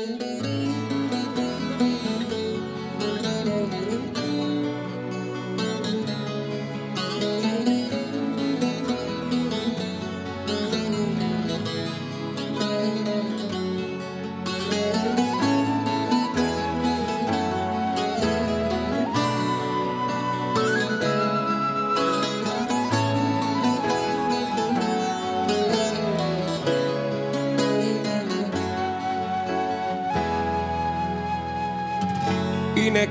Είναι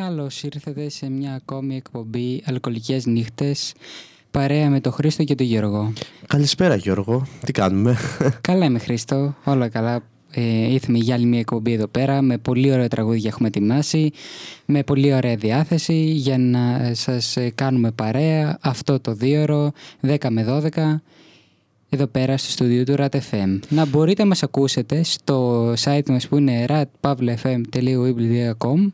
Καλώς ήρθατε σε μια ακόμη εκπομπή Αλκοολικές νύχτες παρέα με τον Χρήστο και τον Γιώργο. Καλησπέρα Γιώργο, τι κάνουμε; Καλά είμαι Χρήστο, όλα καλά. Ε, ήρθαμε για άλλη μια εκπομπή εδώ πέρα με πολύ ωραία τραγούδια έχουμε ετοιμάσει με πολύ ωραία διάθεση για να σας κάνουμε παρέα αυτό το δύο 10 με 12 εδώ πέρα στο στούντιο του RATFM. Να μπορείτε να μας ακούσετε στο site μας που είναι ratpavlefm.weebly.com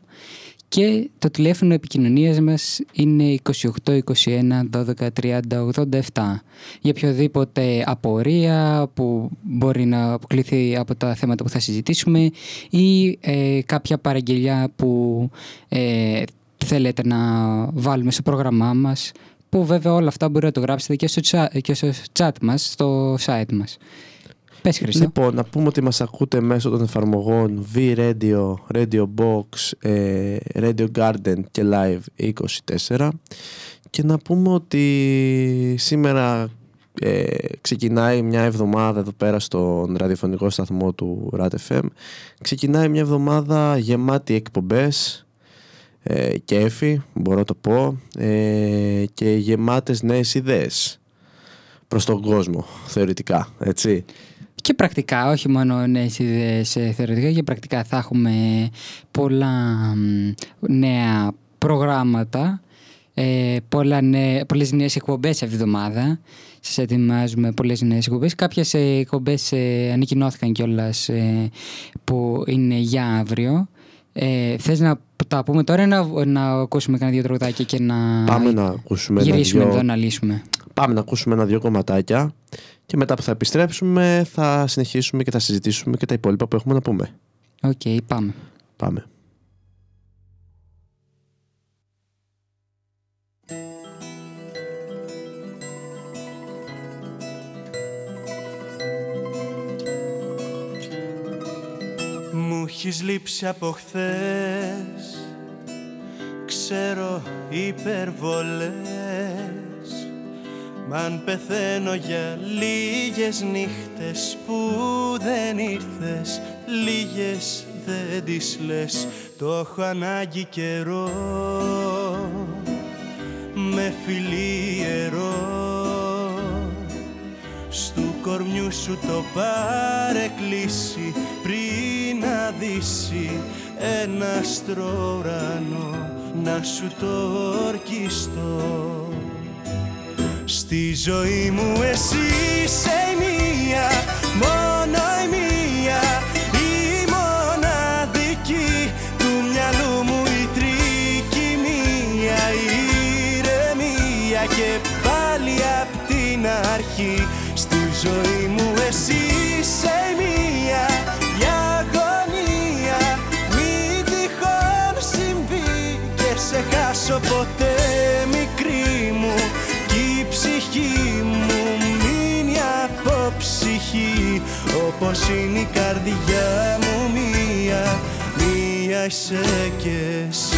και το τηλέφωνο επικοινωνίας μας είναι 28 21 12 30 87. Για οποιοδήποτε απορία που μπορεί να αποκλειθεί από τα θέματα που θα συζητήσουμε ή ε, κάποια παραγγελιά που ε, θέλετε να βάλουμε στο πρόγραμμά μας που βέβαια όλα αυτά μπορεί να το γράψετε και στο, chat, και στο chat μας, στο site μας. Πες Χρήστο. Λοιπόν, να πούμε ότι μας ακούτε μέσω των εφαρμογών V-Radio, Radio Box, ε, Radio Garden και Live 24 και να πούμε ότι σήμερα ε, ξεκινάει μια εβδομάδα εδώ πέρα στον ραδιοφωνικό σταθμό του RAD ξεκινάει μια εβδομάδα γεμάτη εκπομπές ε, κέφι, μπορώ να το πω ε, και γεμάτες νέες ιδέες προς τον κόσμο θεωρητικά, έτσι και πρακτικά, όχι μόνο νέες ιδέες ε, θεωρητικά, και πρακτικά θα έχουμε πολλά νέα προγράμματα, ε, πολλά νέ, πολλές νέες εκπομπές αυτή εβδομάδα. Σας ετοιμάζουμε πολλές νέες εκπομπές. Κάποιες ε, εκπομπές ε, ανακοινώθηκαν κιόλας ε, που είναι για αύριο. Ε, θες να τα πούμε τώρα ή να, να ακούσουμε κανένα δύο τραγουδάκια και να, Πάμε να ακούσουμε γυρίσουμε ένα εδώ να λύσουμε; Πάμε να ακούσουμε ένα-δυο κομματάκια και μετά που θα επιστρέψουμε θα συνεχίσουμε και θα συζητήσουμε και τα υπόλοιπα που έχουμε να πούμε. OK, okay, πάμε. Πάμε. Μου έχεις λείψει από χθες Ξέρω υπερβολές Μα πεθαίνω για λίγες νύχτες που δεν ήρθες Λίγες δεν τις λες. Το έχω ανάγκη καιρό. Με φιλί ιερό. Στου κορμιού σου το παρεκκλήσει Πριν να δύσει ένα στρορανό Να σου το ορκιστώ Στη ζωή μου εσύ είσαι η μία, μόνο η μία Η μοναδική. Του μυαλού μου η τρικυμία Η ηρεμία και πάλι απ' την αρχή. Στη ζωή μου εσύ είσαι η μία, η αγωνία. Μην τυχόν συμβεί και σε χάσω ποτέ ψυχή Όπως είναι η καρδιά μου μία, μία είσαι κι εσύ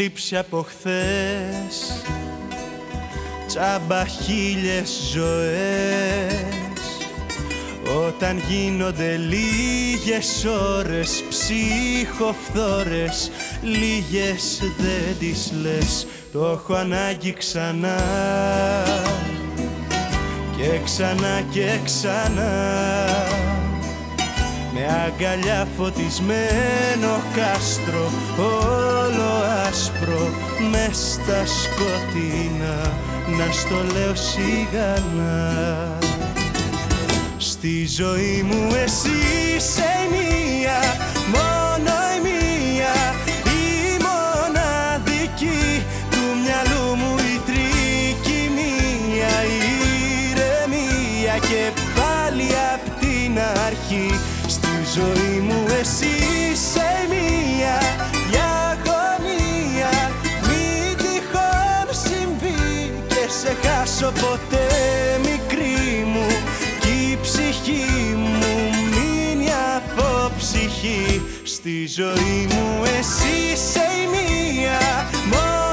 λείψει από χθες. Τσάμπα χίλιες ζωές. Όταν γίνονται λίγες ώρες ψυχοφθόρες Λίγες δεν τις λες. Το έχω ανάγκη ξανά. Και ξανά και ξανά. Με αγκαλιά φωτισμένο κάστρο όλο άσπρο μες στα σκοτεινά να στο λέω σιγανά. Στη ζωή μου εσύ είσαι η μία, σε χάσω ποτέ μικρή μου Κι η ψυχή μου μείνει από ψυχή Στη ζωή μου εσύ είσαι η μία μόνο η μία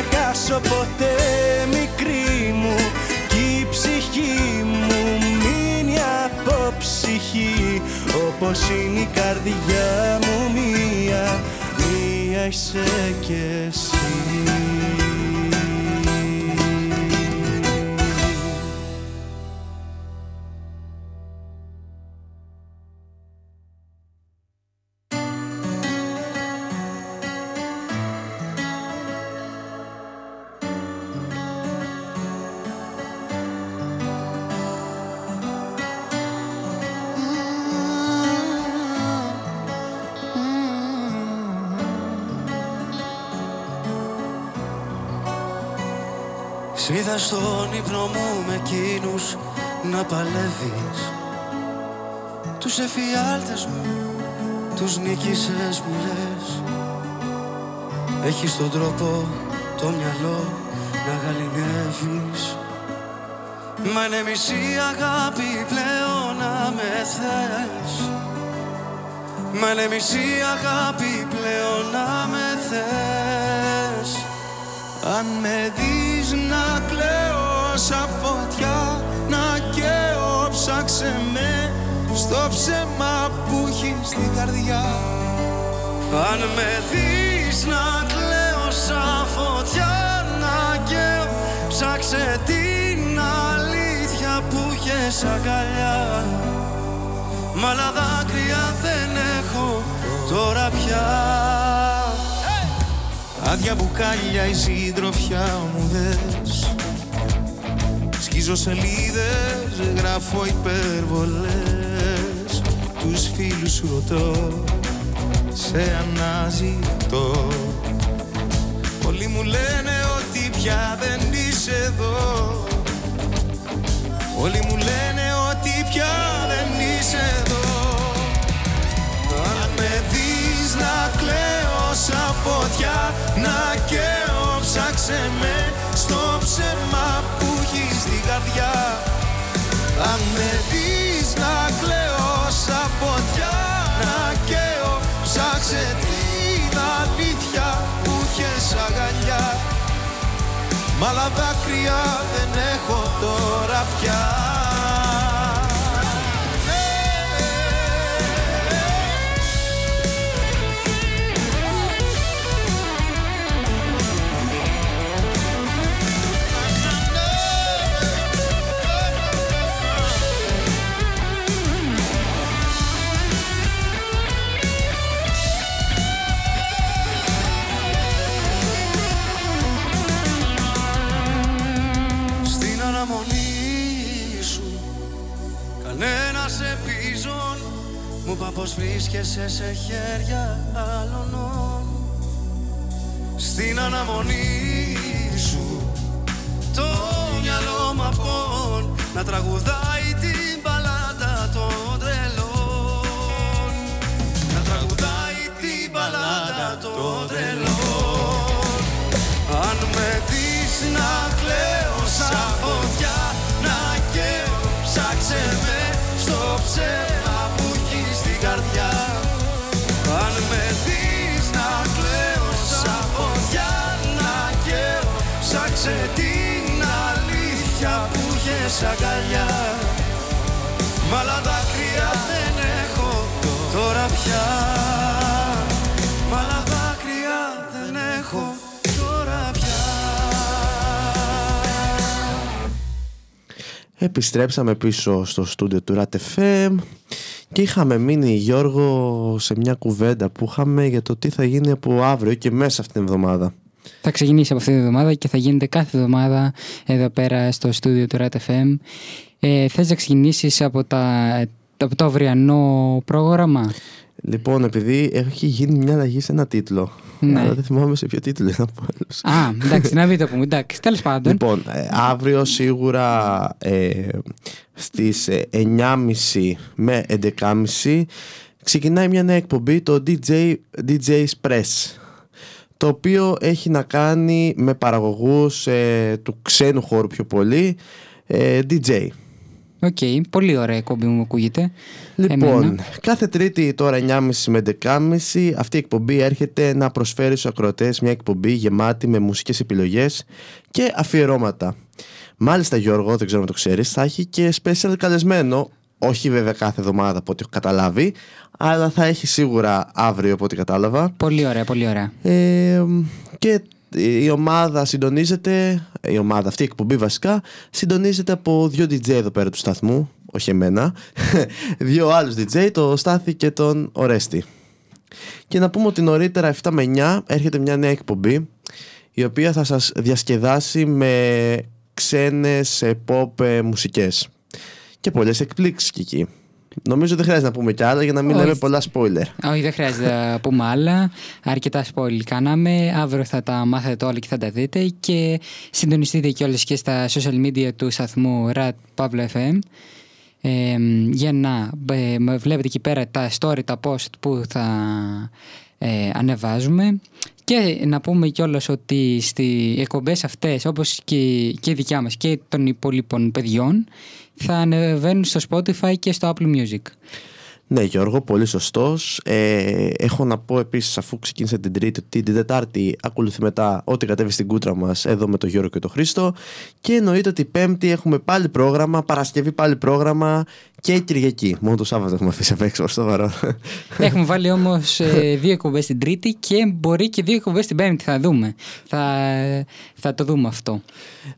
και σε χάσω ποτέ μικρή μου Κι η ψυχή μου μείνει από ψυχή Όπως είναι η καρδιά μου μία Μία είσαι κι εσύ Σ' στον ύπνο μου με εκείνους να παλεύεις. Τους εφιάλτες μου, τους νίκησες μου λες. Έχεις τον τρόπο το μυαλό να γαλινεύεις Μα είναι μισή αγάπη πλέον να με θες. Μα είναι μισή αγάπη πλέον να με θες. Αν με δεις να κλαίω σαν φωτιά Να καίω ψάξε με στο ψέμα που έχεις στην καρδιά. Αν με δεις να κλαίω σαν φωτιά Να καίω ψάξε την αλήθεια που έχεις αγκαλιά. Μ' άλλα δάκρυα δεν έχω τώρα πια Άδεια μπουκάλια η συντροφιά μου δες. Σκίζω σελίδες, γράφω υπερβολές. Τους φίλους σου ρωτώ, σε αναζητώ. Πολλοί μου λένε ότι πια δεν είσαι εδώ. Όλοι μου λένε ότι πια δεν είσαι εδώ. Αν με δεις να κλαίω σαν φωτιά. Να καίω ψάξε με στο ψέμα που έχεις στην καρδιά. Αν με δεις να κλαίω σαν φωτιά Να καίω ψάξε την αλήθεια που έχεις αγκαλιά. Μ' άλλα δάκρυα δεν έχω τώρα πια πως βρίσκεσαι σε χέρια άλλων Στην αναμονή σου Το μυαλό μου απόν Να τραγουδάει την μπαλάντα των τρελών. Να τραγουδάει την μπαλάντα των τρελών που έχεις αγκαλιά. Μ' άλλα δάκρυα δεν έχω τώρα πια. Μ' άλλα δάκρυα δεν έχω τώρα πια. Επιστρέψαμε πίσω στο στούντιο του RAT και είχαμε μείνει Γιώργο σε μια κουβέντα που είχαμε για το τι θα γίνει από αύριο και μέσα αυτήν την εβδομάδα. Θα ξεκινήσει από αυτή τη εβδομάδα και θα γίνεται κάθε εβδομάδα εδώ πέρα στο στούντιο του RAT FM. Ε, θες να ξεκινήσεις από, τα, από το αυριανό πρόγραμμα; Λοιπόν, επειδή έχει γίνει μια αλλαγή σε ένα τίτλο. Ναι. Αλλά δεν θυμάμαι σε ποιο τίτλο ήταν από άλλους. Α, εντάξει, να μην το πούμε. Εντάξει, τέλος πάντων. Λοιπόν, ε, αύριο σίγουρα ε, στις ε, 9.30 με 11.30 ξεκινάει μια νέα εκπομπή, το DJ, DJ Express το οποίο έχει να κάνει με παραγωγούς ε, του ξένου χώρου πιο πολύ, ε, DJ. OK, πολύ ωραία εκπομπή μου ακούγεται. Λοιπόν, Εμένα. κάθε Τρίτη τώρα 9.30 με 11.30 αυτή η εκπομπή έρχεται να προσφέρει στους ακροατές μια εκπομπή γεμάτη με μουσικές επιλογές και αφιερώματα. Μάλιστα Γιώργο, δεν ξέρω αν το ξέρεις, θα έχει και special καλεσμένο, όχι βέβαια κάθε εβδομάδα από ό,τι έχω καταλάβει, αλλά θα έχει σίγουρα αύριο από ό,τι κατάλαβα. Πολύ ωραία, πολύ ωραία. Ε, και η ομάδα συντονίζεται, η ομάδα αυτή, η εκπομπή βασικά, συντονίζεται από δύο DJ εδώ πέρα του σταθμού, όχι εμένα, δύο άλλους DJ, το Στάθη και τον Ορέστη. Και να πούμε ότι νωρίτερα 7 με 9 έρχεται μια νέα εκπομπή, η οποία θα σας διασκεδάσει με ξένες pop ε, μουσικές. Και πολλές εκπλήξεις και εκεί. Νομίζω δεν χρειάζεται να πούμε κι άλλα για να μην Όχι. λέμε πολλά spoiler. Όχι, δεν χρειάζεται να πούμε άλλα. Αρκετά spoil κάναμε. Αύριο θα τα μάθετε όλα και θα τα δείτε. Και συντονιστείτε κιόλας και στα social media του σταθμού RAT Pavlo FM. ε, για να ε, με βλέπετε εκεί πέρα τα story, τα post που θα ε, ανεβάζουμε και να πούμε κιόλας ότι στις εκπομπές αυτές όπως και, και η δικιά μας και των υπόλοιπων παιδιών θα ανεβαίνουν στο Spotify και στο Apple Music. Ναι, Γιώργο, πολύ σωστός. Ε, έχω να πω επίσης, αφού ξεκίνησε την Τρίτη, ότι την Τετάρτη ακολουθεί μετά ό,τι κατέβει στην κούτρα μας εδώ με τον Γιώργο και τον Χρήστο. Και εννοείται ότι Πέμπτη έχουμε πάλι πρόγραμμα, Παρασκευή πάλι πρόγραμμα και Κυριακή. Μόνο το Σάββατο έχουμε αφήσει απ' έξω στο παρόν. Έχουμε βάλει όμως δύο εκπομπές την Τρίτη και μπορεί και δύο εκπομπές την Πέμπτη. Θα δούμε. Θα, θα το δούμε αυτό.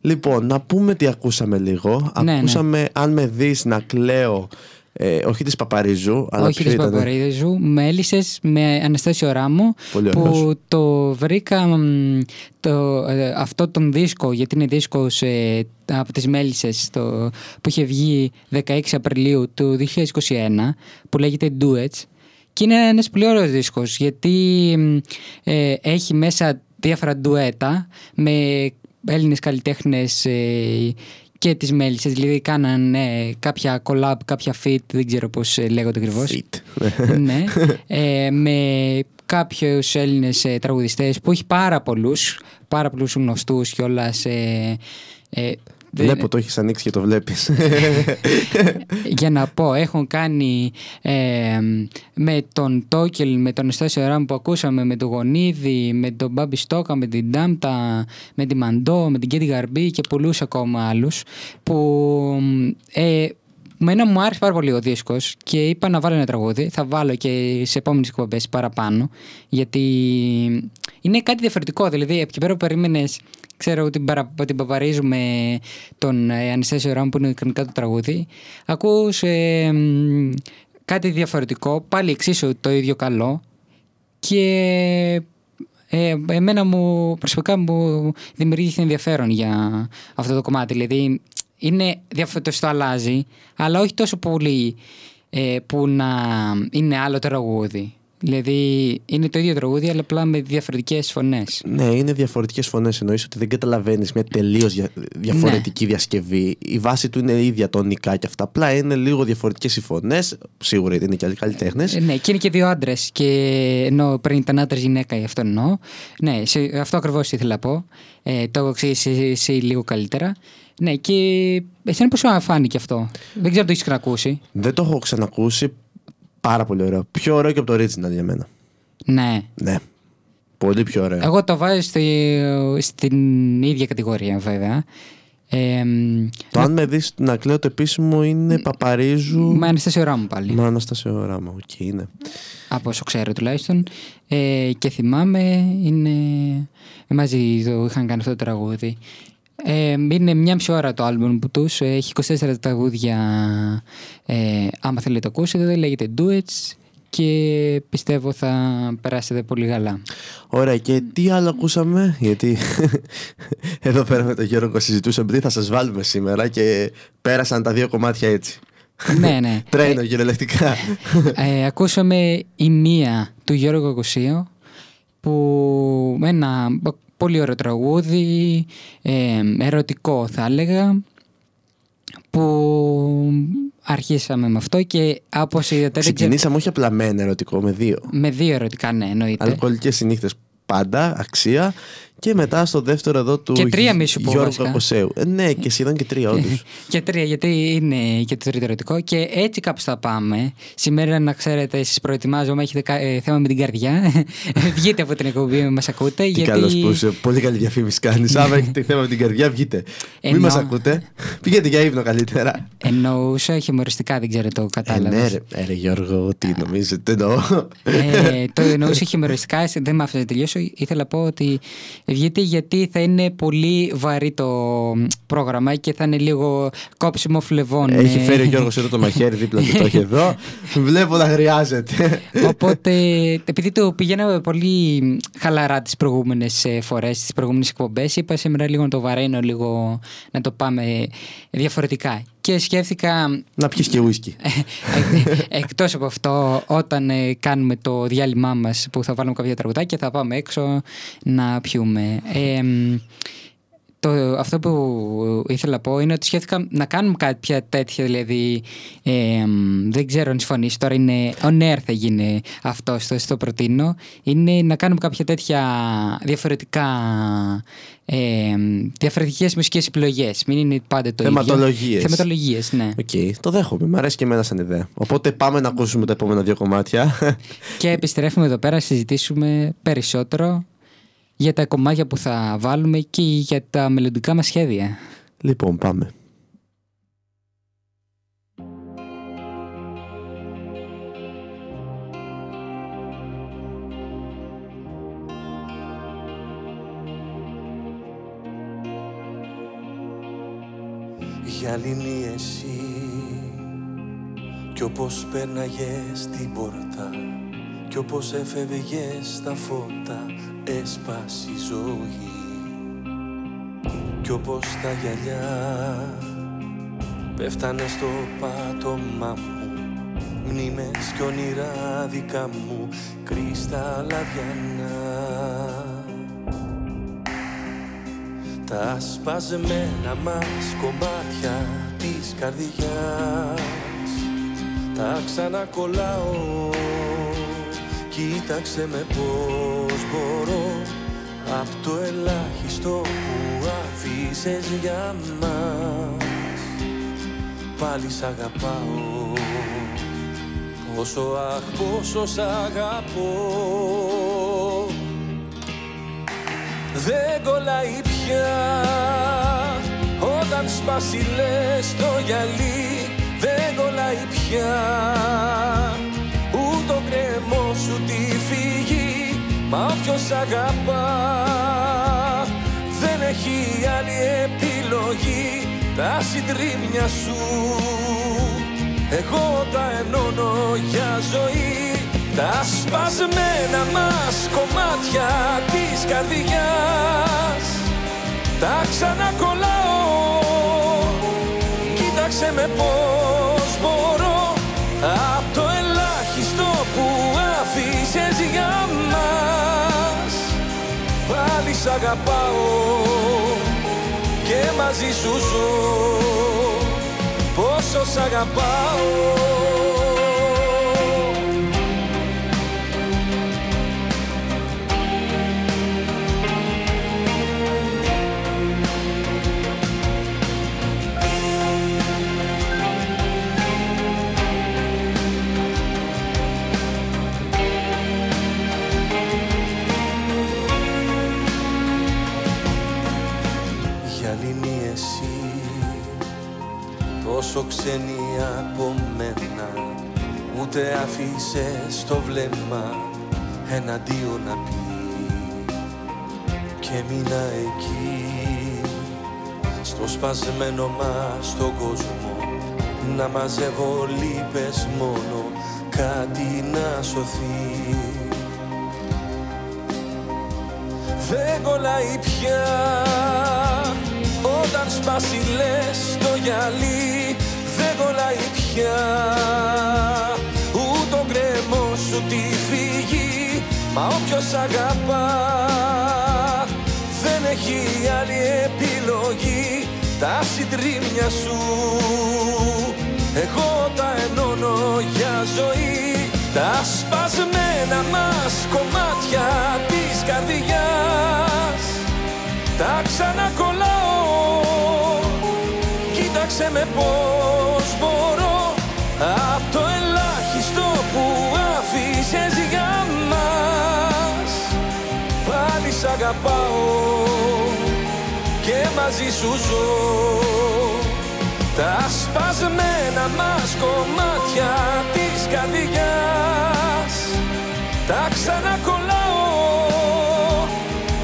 λοιπόν, να πούμε τι ακούσαμε λίγο. Ναι, ναι. ακούσαμε αν με δεις να κλαίω. Ε, όχι της Παπαρίζου, αλλά Όχι ποιο της ήτανε; Παπαρίδου, Μέλισσε με Αναστάσιο Ράμο. Πολύ που ωραίος. το βρήκα μ, το, ε, αυτό τον δίσκο, γιατί είναι δίσκος ε, από τις Μέλισσες το, που είχε βγει 16 Απριλίου του 2021 που λέγεται Duets και είναι ένας πολύ ωραίος δίσκος γιατί μ, ε, έχει μέσα διάφορα ντουέτα με Έλληνες καλλιτέχνες ε, και τις Μέλισσες, δηλαδή κάναν ε, κάποια collab, κάποια feat, δεν ξέρω πώς ε, λέγονται ακριβώς Fit. ναι, ε, με κάποιους Έλληνες ε, τραγουδιστές που έχει πάρα πολλούς, πάρα πολλούς γνωστούς κιόλας. Ε, ε, δεν- Βλέπω το έχεις ανοίξει και το βλέπεις. για να πω, έχουν κάνει ε, με τον Τόκελ, με τον Στάσιο Ράμ που ακούσαμε, με τον Γονίδη, με τον Μπάμπι Στόκα, με την Ντάμπτα, με την Μαντό, με την Κέντι Γαρμπή και πολλούς ακόμα άλλους που ε, Μένα μου άρεσε πάρα πολύ ο δίσκος και είπα να βάλω ένα τραγούδι. Θα βάλω και σε επόμενες εκπομπές παραπάνω. Γιατί είναι κάτι διαφορετικό. Δηλαδή, από εκεί πέρα που περίμενες, ξέρω ότι παρα- ότι παπαρίζουμε τον ε, Ανιστάσιο Ράμ που είναι κανονικά το τραγούδι. Ακούς ε, μ, κάτι διαφορετικό, πάλι εξίσου το ίδιο καλό. Και ε, εμένα μου προσωπικά μου δημιουργήθηκε ενδιαφέρον για αυτό το κομμάτι. Δηλαδή είναι διαφορετικό, το αλλάζει, αλλά όχι τόσο πολύ ε, που να είναι άλλο τραγούδι. Δηλαδή είναι το ίδιο τραγούδι, αλλά απλά με διαφορετικές φωνές. Ναι, είναι διαφορετικές φωνές. Εννοείς ότι δεν καταλαβαίνεις μια τελείως Ναι. διαφορετική διασκευή. Η βάση του είναι ίδια τονικά και αυτά. Απλά είναι λίγο διαφορετικές οι φωνές. Σίγουρα είναι και άλλοι καλλιτέχνες. Ε, ναι, και είναι και δύο άντρες. Και ενώ πριν ήταν άντρα γυναίκα, γι' αυτό εννοώ. Ναι, σε, αυτό ακριβώς ήθελα να πω. Ε, το έχω εξηγήσει εσύ λίγο καλύτερα. Ναι, και εσένα πώς σου φάνηκε αυτό; Δεν ξέρω αν το έχεις ξανακούσει. Δεν το έχω ξανακούσει. Πάρα πολύ ωραίο. Πιο ωραίο και από το original για μένα. Ναι. Ναι. Πολύ πιο ωραίο. Εγώ το βάζω στη, στην ίδια κατηγορία, βέβαια. Ε, Το αν με δεις να κλαίω το επίσημο είναι Παπαρίζου. με Αναστάσιο Ράμμο πάλι. Με Αναστάσιο Ράμα. Οκ, είναι. Από όσο ξέρω τουλάχιστον. Ε, και θυμάμαι, είναι. Μαζί το είχαν κάνει αυτό το τραγούδι. Ε, είναι μια μισή ώρα το άλμπουμ που τους έχει 24 τραγούδια ε, άμα θέλετε το ακούσετε λέγεται Duets και πιστεύω θα περάσετε πολύ καλά Ωραία, και τι άλλο ακούσαμε, γιατί εδώ πέρα με τον Γιώργο συζητούσαμε τι θα σας βάλουμε σήμερα και πέρασαν τα δύο κομμάτια έτσι. ναι ναι Τρένο κυριολεκτικά. ε, ακούσαμε η μία του Γιώργου Ακουσίου που με ένα πολύ ωραίο τραγούδι ε, ερωτικό θα έλεγα που αρχίσαμε με αυτό και όπως είδατε δεν ξέρω- Ξεκινήσαμε όχι απλά με ένα ερωτικό, με δύο. με δύο ερωτικά ναι εννοείται Αλκοολικές συνήθειες πάντα, αξία. Και μετά στο δεύτερο εδώ του Και τρία μη σου πω, Γιώργου βασικά. Κακοσέου. Ε, ναι, και σχεδόν και τρία, όντως. και τρία, γιατί είναι και το τρίτο ερωτικό. Και έτσι κάπου θα πάμε. Σήμερα, να ξέρετε, εσείς προετοιμάζομαι, έχετε κα- ε, θέμα με την καρδιά. Βγείτε από την εκπομπή, μας ακούτε. Τι γιατί... καλός που είσαι. Πολύ καλή διαφήμιση κάνεις. Άμα έχετε θέμα με την καρδιά, βγείτε. Μην Εννοώ- μας ακούτε. Πηγαίνετε για ύπνο καλύτερα. Εννοούσα χιουμοριστικά, δεν ξέρω το Ε, κατάλαβε. ναι, ρε, ε, ρε, Γιώργο, τι νομίζετε, εννοώ. ε, το εννοούσα χιουμοριστικά, δεν με άφησες να τελειώσω. Ήθελα να πω ότι βγείτε γιατί θα είναι πολύ βαρύ το πρόγραμμα και θα είναι λίγο κόψιμο φλεβών. Έχει ε. φέρει ο Γιώργος εδώ το μαχαίρι δίπλα του, το έχει εδώ. Βλέπω να χρειάζεται. Οπότε, επειδή το πηγαίναμε πολύ χαλαρά τις προηγούμενες ε, φορές, τις προηγούμενες εκπομπές, είπα σήμερα λίγο να το βαραίνω, λίγο να το πάμε διαφορετικά. Και σκέφτηκα... Να πιεις και ουίσκι. Εκτός από αυτό, όταν ε, κάνουμε το διάλειμμά μας που θα βάλουμε κάποια τραγουδάκια, θα πάμε έξω να πιούμε. Ε, το, αυτό που ήθελα να πω είναι ότι σκέφτηκα να κάνουμε κάποια τέτοια, δηλαδή ε, δεν ξέρω αν συμφωνείς, τώρα είναι on air θα γίνει αυτό, στο, στο προτείνω, είναι να κάνουμε κάποια τέτοια διαφορετικά ε, διαφορετικές μουσικές επιλογές, μην είναι πάντα το Θεματολογίες. ίδιο. Θεματολογίες. ναι. OK, okay, το δέχομαι. Μ' αρέσει και εμένα σαν ιδέα. Οπότε πάμε να ακούσουμε τα επόμενα δύο κομμάτια. και επιστρέφουμε εδώ πέρα να συζητήσουμε περισσότερο για τα κομμάτια που θα βάλουμε και για τα μελλοντικά μας σχέδια. Λοιπόν, πάμε. Γυαλίνη εσύ κι όπως πέρναγες την πόρτα κι όπως έφευγες στα φώτα έσπασε η ζωή. Κι όπως τα γυαλιά πέφτανε στο πάτωμά μου. Μνήμες κι όνειρα δικά μου κρυστάλλα διανά τα σπασμένα μας κομμάτια της καρδιάς τα ξανακολλάω Κοίταξε με πώς μπορώ Απ' το ελάχιστο που αφήσες για μας. Πάλι σ' αγαπάω Πόσο αχ πόσο σ' αγαπώ. Δεν κολλάει πια Όταν σπάσει λες το γυαλί. Δεν κολλάει πια το κρεμό σου τη φύγει Μα όποιος αγαπά Δεν έχει άλλη επιλογή. Τα συντρίμια σου Εγώ τα ενώνω για ζωή. Τα σπασμένα μας κομμάτια της καρδιάς. Τα ξανακολλάω. Κοίταξε με πώς μπορώ σ' αγαπάω και μαζί σου ζω. Πόσο σ' αγαπάω τόσο ξένη από μένα Ούτε αφήσε στο βλέμμα εναντίον να πει. Και μείνα εκεί στο σπασμένο μας τον κόσμο. Να μαζεύω λύπες μόνο κάτι να σωθεί. Δεν κολλάει πια. όταν σπάσει λες το γυαλί δεν κολλάει πια. Ούτε ο γκρεμό σου τη φύγει Μα όποιος αγαπά Δεν έχει άλλη επιλογή. Τα συντρίμια σου Εγώ τα ενώνω για ζωή. Τα σπασμένα μας κομμάτια της καρδιάς Τα ξανακολλάω Κοίταξε με πώς μπορώ. Απ' το ελάχιστο που άφησες για μας. Πάλι σ' αγαπάω και μαζί σου ζω. Τα σπασμένα μας κομμάτια της καρδιάς. Τα ξανακολλάω.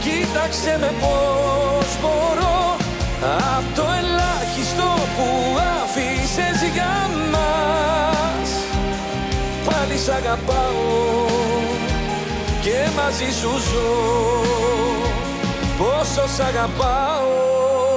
Κοίταξε με πώς μπορώ. Απ' το ελάχιστο που άφησες για μας. Πάλι σ' αγαπάω και μαζί σου ζω. Πόσο σ' αγαπάω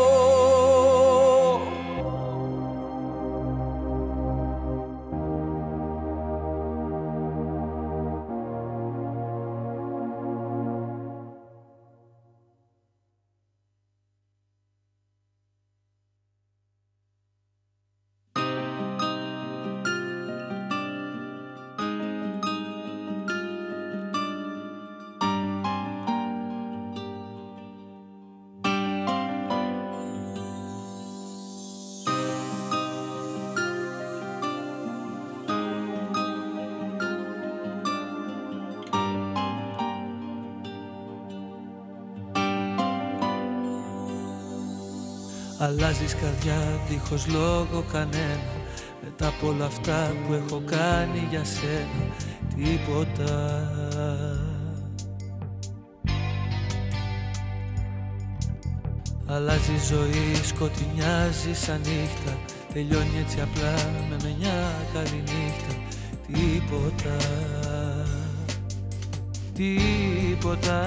Αλλάζεις καρδιά δίχως λόγο κανένα. Μετά από όλα αυτά που έχω κάνει για σένα Τίποτα. Αλλάζει ζωή, σκοτεινιάζει σαν νύχτα. Τελειώνει έτσι απλά με μια καλή νύχτα. Τίποτα. Τίποτα.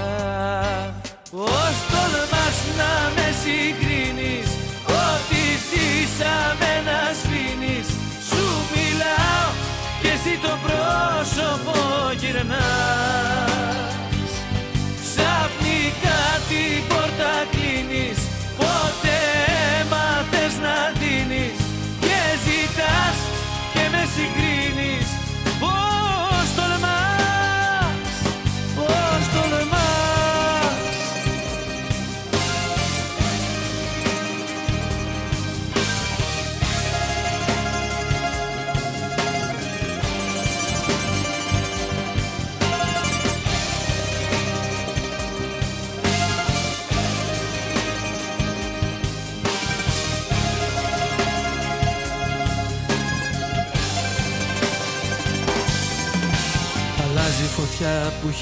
Πώς τολμάς να με συγκρίνεις Ό,τι ζήσαμε να σβήνεις Σου μιλάω και εσύ το πρόσωπο γυρνάς. Ξαφνικά την πόρτα κλείνεις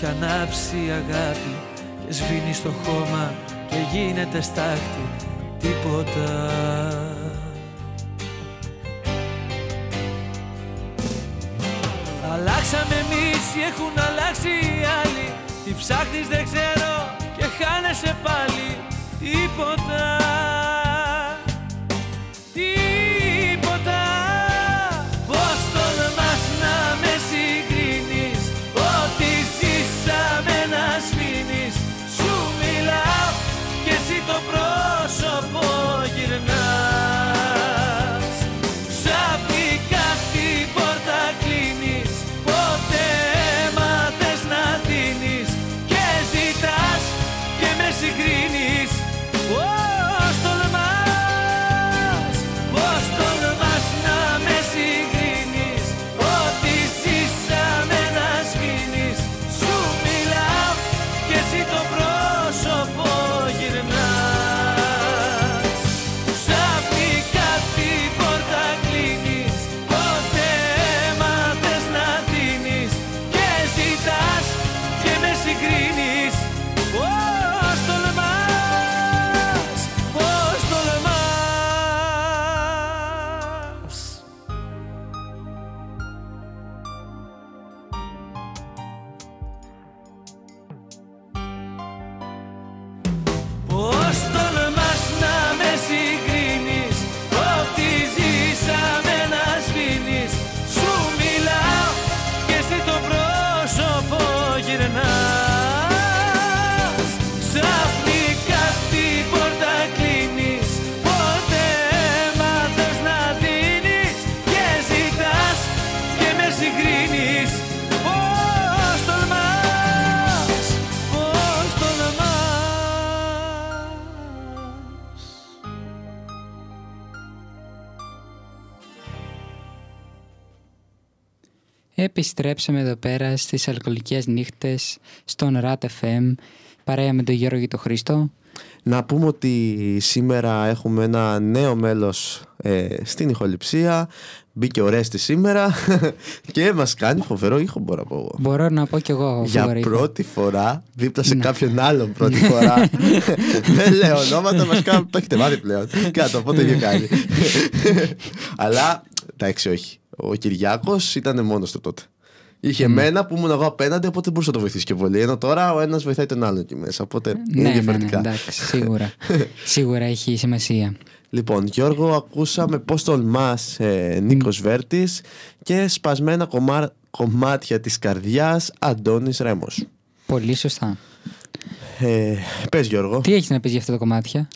έχει ανάψει η αγάπη Και σβήνει στο χώμα και γίνεται στάχτη. Τίποτα. Αλλάξαμε εμείς ή έχουν αλλάξει οι άλλοι. Τι ψάχνεις δεν ξέρω και χάνεσαι πάλι. Τίποτα Τίποτα Επιστρέψαμε εδώ πέρα στις αλκοολικές νύχτες στον RAT FM παρέα με τον Γιώργο και τον Χρήστο. Να πούμε ότι σήμερα έχουμε ένα νέο μέλος ε, στην ηχοληψία. Μπήκε ο Ρέστη σήμερα και μας κάνει φοβερό ήχο μπορώ να πω εγώ. Μπορώ να πω κι εγώ Για φοβερή. πρώτη φορά δίπλα σε Ναι. κάποιον άλλον πρώτη φορά. Δεν λέω ονόματα, μας κάνουν, το έχετε μάθει πλέον. Κάτω, οπότε είχε κάνει. Αλλά εντάξει, όχι. Ο Κυριάκος ήταν μόνος του τότε. Είχε εμένα που ήμουν εγώ απέναντι, οπότε δεν μπορούσα να το βοηθήσει και πολύ. Ενώ τώρα ο ένας βοηθάει τον άλλον εκεί μέσα. Οπότε είναι Ναι, ναι, ναι, διαφορετικά. εντάξει, σίγουρα. σίγουρα έχει σημασία. Λοιπόν, Γιώργο, ακούσαμε πώς τολμάς ε, Νίκος Βέρτης και σπασμένα κομμά- κομμάτια της καρδιάς Αντώνης Ρέμος. Πολύ σωστά. Ε, πες Γιώργο. Τι έχεις να πεις για αυτά τα κομμάτια;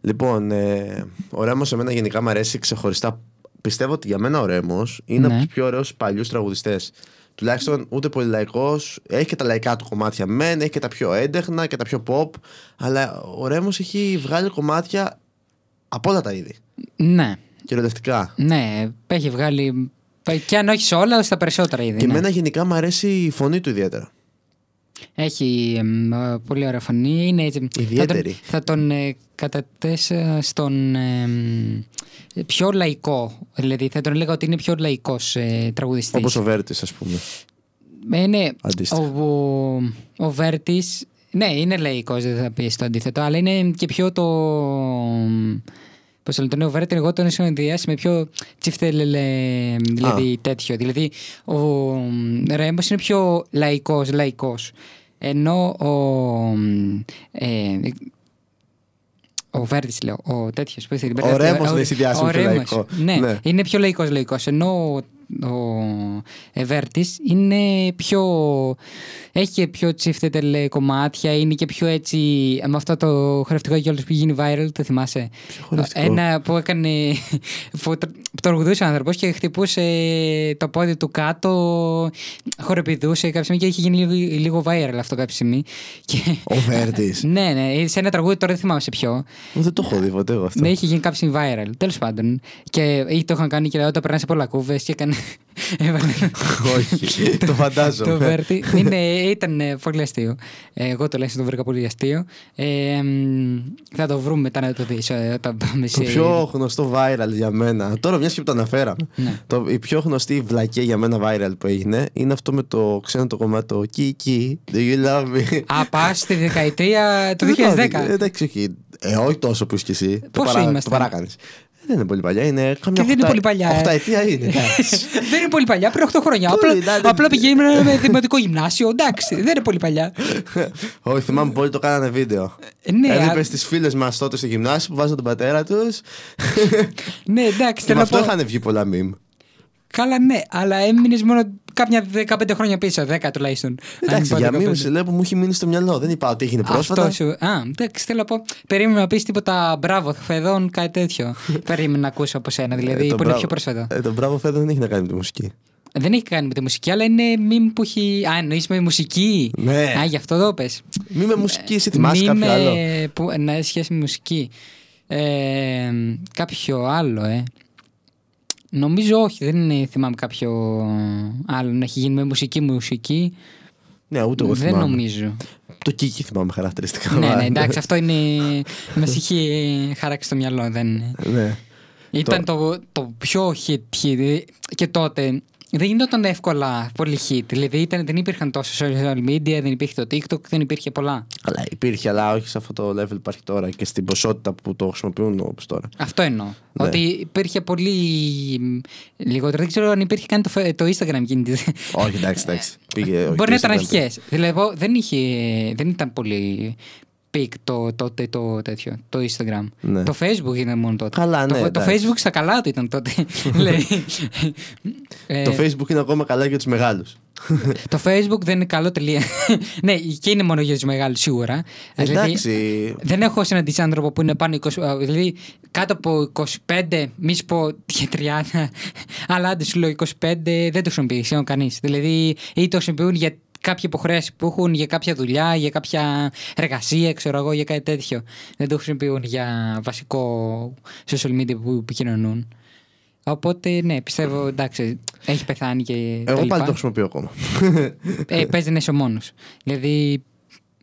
Λοιπόν, ε, ο Ρέμος εμένα γενικά μου αρέσει ξεχωριστά. Πιστεύω ότι για μένα ο Ρέμος είναι Ναι. από τους πιο ωραίους παλιούς τραγουδιστές. Τουλάχιστον ούτε πολύ λαϊκός, έχει και τα λαϊκά του κομμάτια μεν, έχει και τα πιο έντεχνα και τα πιο pop, αλλά ο Ρέμος έχει βγάλει κομμάτια από όλα τα είδη. Ναι, Κυριολεκτικά. ναι, έχει βγάλει. Και αν όχι σε όλα, στα περισσότερα είδη. Και ναι. εμένα γενικά μου αρέσει η φωνή του ιδιαίτερα. Έχει εμ, ε, πολύ ωραία φωνή. Είναι έτσι, Ιδιαίτερη. Θα τον, θα τον ε, κατατέσα στον εμ, πιο λαϊκό. Δηλαδή θα τον έλεγα ότι είναι πιο λαϊκός ε, τραγουδιστής. Όπως ο Βέρτης ας πούμε. Ε, ναι, Αντίστοιχα. ο, ο, ο Βέρτης, ναι, είναι λαϊκός, δεν θα πεις το αντίθετο, αλλά είναι και πιο το... Πώς το λένε, τον νέο Βέρτη, εγώ τον συνδυάσει με πιο τσιφτελελε, δηλαδή τέτοιο. Δηλαδή, ο Ρέμπος είναι πιο λαϊκός, λαϊκός. Ενώ ο... Ε, ο Βέρτης, λέω. Ο τέτοιος. Ο Ρέμος δεν συνδυάζει με πιο λαϊκό. Ναι, Ναι. είναι πιο λαϊκός λαϊκός. Ενώ ο, ο Εβέρτης είναι πιο. Έχει και πιο τσίφτετελ κομμάτια, είναι και πιο έτσι. Με αυτό το χορευτικό κιόλα που γίνει viral, το θυμάσαι; χορευτικό; Ένα που έκανε. που τρο- που το τραγουδούσε ο άνθρωπος και χτυπούσε το πόδι του κάτω, χορεπηδούσε κάποια στιγμή και είχε γίνει λίγο, λίγο viral αυτό κάποια στιγμή. Και... Ο Βέρτης. ναι, ναι, σε ένα τραγούδι τώρα δεν θυμάμαι σε ποιο. Δεν το έχω δει ποτέ εγώ αυτό. Ναι, είχε γίνει κάποιο viral. Τέλος πάντων. Και ή το είχαν κάνει και όταν περνάει από λακκούβες και έκανε. Έβαλε. Όχι, το φαντάζομαι. το Βέρτι. Είναι, ήταν ε, πολύ αστείο. Ε, Εγώ τουλάχιστον το βρήκα πολύ αστείο. Ε, μ, θα το βρούμε μετά να το δεις όταν πάμε Το σε. πιο γνωστό viral για μένα, τώρα μιας και που το αναφέραμε, Ναι. το, η πιο γνωστή βλακία για μένα viral που έγινε είναι αυτό με το ξένο το κομμάτι το Kiki, do you love me; Α, πας στη δεκαετία του Δεν 2010. πάω, Εντάξει, όχι. Ε, όχι τόσο που είσαι κι εσύ. Το Πόσο παρά- είμαστε; Το παράκανες. Ε, Δεν είναι πολύ παλιά, είναι καμιά δεν είναι οχτά- πολύ παλιά, ε. οχταετία είναι. εντάξει. δεν είναι πολύ παλιά, πριν 8 χρόνια. Πολύ, Απλά, ναι, δεν- απλά πηγαίνουμε με δημοτικό γυμνάσιο. Εντάξει, δεν είναι πολύ παλιά. Όχι, θυμάμαι πολύ το κάνανε βίντεο. Ε, ναι, Έβλεπες α- τις φίλες μας τότε στο γυμνάσιο που βάζαν τον πατέρα τους. ναι, εντάξει, και θέλω με να αυτό πω. είχαν βγει πολλά meme. Καλά, ναι, αλλά έμεινες μόνο κάποια 15 χρόνια πίσω, 10 τουλάχιστον. Αν Εντάξει, πάω για 15. meme σε λέω που μου έχει μείνει στο μυαλό. Δεν είπα ότι έγινε πρόσφατα. Αυτό σου. Α, εντάξει, θέλω να πω. Περίμενα να πεις τίποτα μπράβο, φεδόν, κάτι τέτοιο. Περίμενα να ακούσω από σένα, δηλαδή, Ε, το που είναι μπράβο- πιο πρόσφατο. Ε, το μπράβο φέτο δεν έχει να κάνει με τη μουσική. Δεν έχει κάνει με τη μουσική, αλλά είναι meme που έχει. Α, εννοείς με μουσική; Ναι. Α, γι' αυτό το πες. Μη με μουσική, εσύ θυμάσαι κάποιο άλλο; Που, να έχει σχέση με μουσική. Ε, κάποιο άλλο, ε. Νομίζω όχι, δεν είναι, θυμάμαι κάποιο άλλο να έχει γίνει με μουσική μουσική. Ναι, ούτε εγώ δεν θυμάμαι. νομίζω. Το Kiki θυμάμαι χαρακτηριστικά. ναι, ναι, μάλλον. εντάξει, αυτό είναι. Μα είχε χαράξει στο μυαλό, δεν είναι. Ναι. Ήταν το, το πιο hit, hit και τότε. Δεν γινόταν εύκολα πολύ hit. Δηλαδή ήταν, δεν υπήρχαν τόσο social media, δεν υπήρχε το TikTok, δεν υπήρχε πολλά. Καλά, υπήρχε, αλλά όχι σε αυτό το level που υπάρχει τώρα και στην ποσότητα που το χρησιμοποιούν όπως τώρα. Αυτό εννοώ. Ναι. Ότι υπήρχε πολύ μ, λιγότερο. Δεν ξέρω αν υπήρχε καν το, φε- το Instagram εκείνη τη. όχι, εντάξει, εντάξει. Πήγε, όχι, Μπορεί να το ήταν Instagram αρχικές. Δηλαδή εγώ δεν, είχε, δεν ήταν πολύ peak το, τότε το, τέτοιο, το Instagram. Ναι. Το Facebook ήταν μόνο τότε. Καλά, το, ναι, το εντάξει. Facebook στα καλά του ήταν τότε. Λέει. Ε, Το Facebook είναι ακόμα καλά για τους μεγάλους. το Facebook δεν είναι καλό τελεία. ναι, και είναι μόνο για τους μεγάλους σίγουρα. Δηλαδή, Εντάξει. δεν έχω συναντήσει άνθρωπο που είναι πάνω 20, α, δηλαδή κάτω από 25, μη σου πω και 30, αλλά άντε σου λέω 25 δεν το χρησιμοποιεί σχεδόν κανείς. Δηλαδή ή το χρησιμοποιούν για κάποια υποχρέωση που έχουν, για κάποια δουλειά, για κάποια εργασία, ξέρω εγώ, για κάτι τέτοιο. Δεν το χρησιμοποιούν για βασικό social media που επικοινωνούν. Οπότε ναι, πιστεύω εντάξει, έχει πεθάνει και. τα Εγώ λοιπά. πάλι το χρησιμοποιώ ακόμα. Ε, παίζει να είσαι μόνος. Δηλαδή,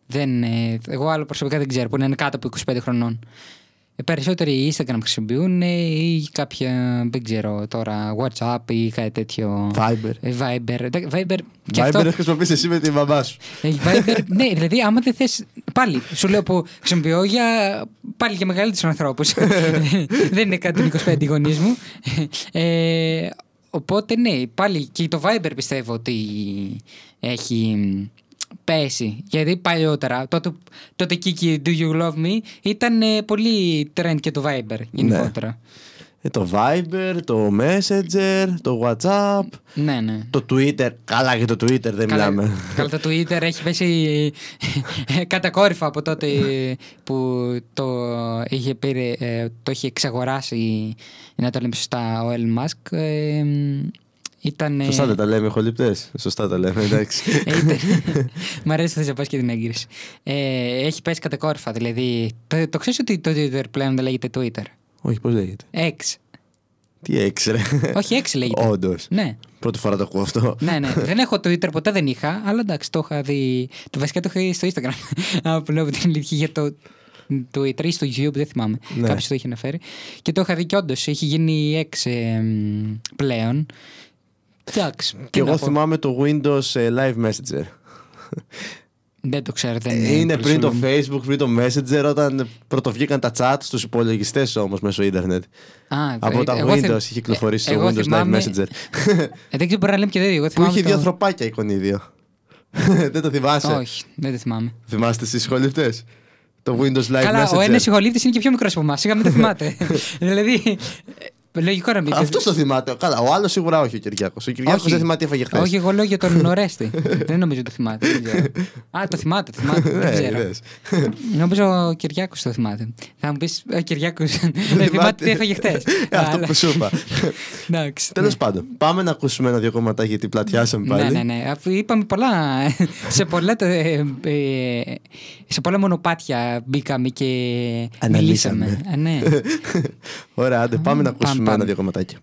δεν, ε, εγώ άλλο προσωπικά δεν ξέρω που είναι κάτω από 25 χρονών. Ε, περισσότεροι Instagram χρησιμοποιούν ε, ή κάποια, δεν ξέρω τώρα, WhatsApp ή κάτι τέτοιο. Viber. Ε, Viber. Εντάξει, Viber και Viber αυτό. δεν χρησιμοποιείς εσύ με τη μαμά σου. Ε, Viber, ναι, δηλαδή άμα δεν θες, πάλι σου λέω που χρησιμοποιώ για πάλι για μεγαλύτερους ανθρώπους. δεν είναι κάτι 25 γονείς μου. Ε, οπότε ναι, πάλι και το Viber πιστεύω ότι έχει πέσει. Γιατί παλιότερα, τότε, τότε Kiki Do You Love Me ήταν ε, πολύ trend και το Viber γενικότερα. Ε, το Viber, το Messenger, το WhatsApp, Ναι, ναι. το Twitter. Καλά και το Twitter δεν Καλά, μιλάμε. καλά, το Twitter έχει πέσει κατακόρυφα από τότε που το είχε, πήρε, ε, το είχε εξαγοράσει, να το λέμε σωστά, ο Elon Musk. Ε, ήταν, Σωστά δεν τα λέμε, ηχοληπτές. Σωστά τα λέμε, εντάξει. Ε, ήταν- Μ' αρέσει που θες να πας και την έγκριση. Ε, έχει πέσει κατακόρυφα, δηλαδή. Το, το ξέρεις ότι το Twitter πλέον δεν λέγεται Twitter; Όχι, πώς λέγεται; X. Τι έξι, ρε; Όχι, έξι λέγεται. Όντως. Ναι. Πρώτη φορά το ακούω αυτό. ναι, ναι. δεν έχω Twitter, ποτέ δεν είχα, αλλά εντάξει, το είχα δει. Το βασικά το είχα δει στο Instagram. Από την ηλικία για το Twitter ή στο YouTube, δεν θυμάμαι. Ναι. Κάποιος το είχε αναφέρει. Και το είχα δει και όντως έχει γίνει έξι εμ, πλέον. Εντάξει. τι Και να εγώ πω. θυμάμαι το Windows ε, Live Messenger. Δεν το ξέρω. Δεν Ε, Είναι πριν το προσφύγω. Facebook, πριν το Messenger, όταν πρωτοβγήκαν τα chat στους υπολογιστές όμως μέσω ίντερνετ. Α, Από ε, τα εγώ Windows θυμ- είχε κυκλοφορήσει ε, το εγώ Windows θυμάμαι- Live Messenger. Ε, δεν ξέρω μπορεί να λέμε και το ίδιο. Εγώ Που θυμάμαι είχε το- δύο ανθρωπάκια εικονίδιο. Δεν το θυμάσαι; Όχι, δεν το θυμάμαι. Θυμάστε εσείς σχολευτές. Το Windows Live Καλά, ο Messenger. ένας συγχωρήτη είναι και πιο μικρός από εμάς. Σιγά μην το θυμάται. δηλαδή. Ε, Λογικό να μην το Αυτό το θυμάται. Καλά, ο άλλος σίγουρα όχι ο Κυριάκος. Ο Κυριάκος Όχι. δεν θυμάται τι έφαγε χθες. Όχι, εγώ λέω για τον Ορέστη. δεν νομίζω ότι το θυμάται. δεν ξέρω. Α, το θυμάται, το θυμάται. δεν ξέρω. Ναι, Νομίζω ο Κυριάκος το θυμάται. Θα μου πεις, Ο Κυριάκος δεν θυμάται τι έφαγε χτε. Αυτό που σου είπα. Εντάξει. Τέλος πάντων, πάμε να ακούσουμε ένα-δύο κομματάκια γιατί πλατιάσαμε πάλι. Ναι, ναι, ναι. Αφού είπαμε πολλά. σε, πολλά το- ε, ε, σε πολλά μονοπάτια μπήκαμε και Αναλύσαμε. μιλήσαμε. Α, ναι. Ωραία, άντε, πάμε να Πάμε, ακούσουμε πάμε. ένα-δύο κομματάκια.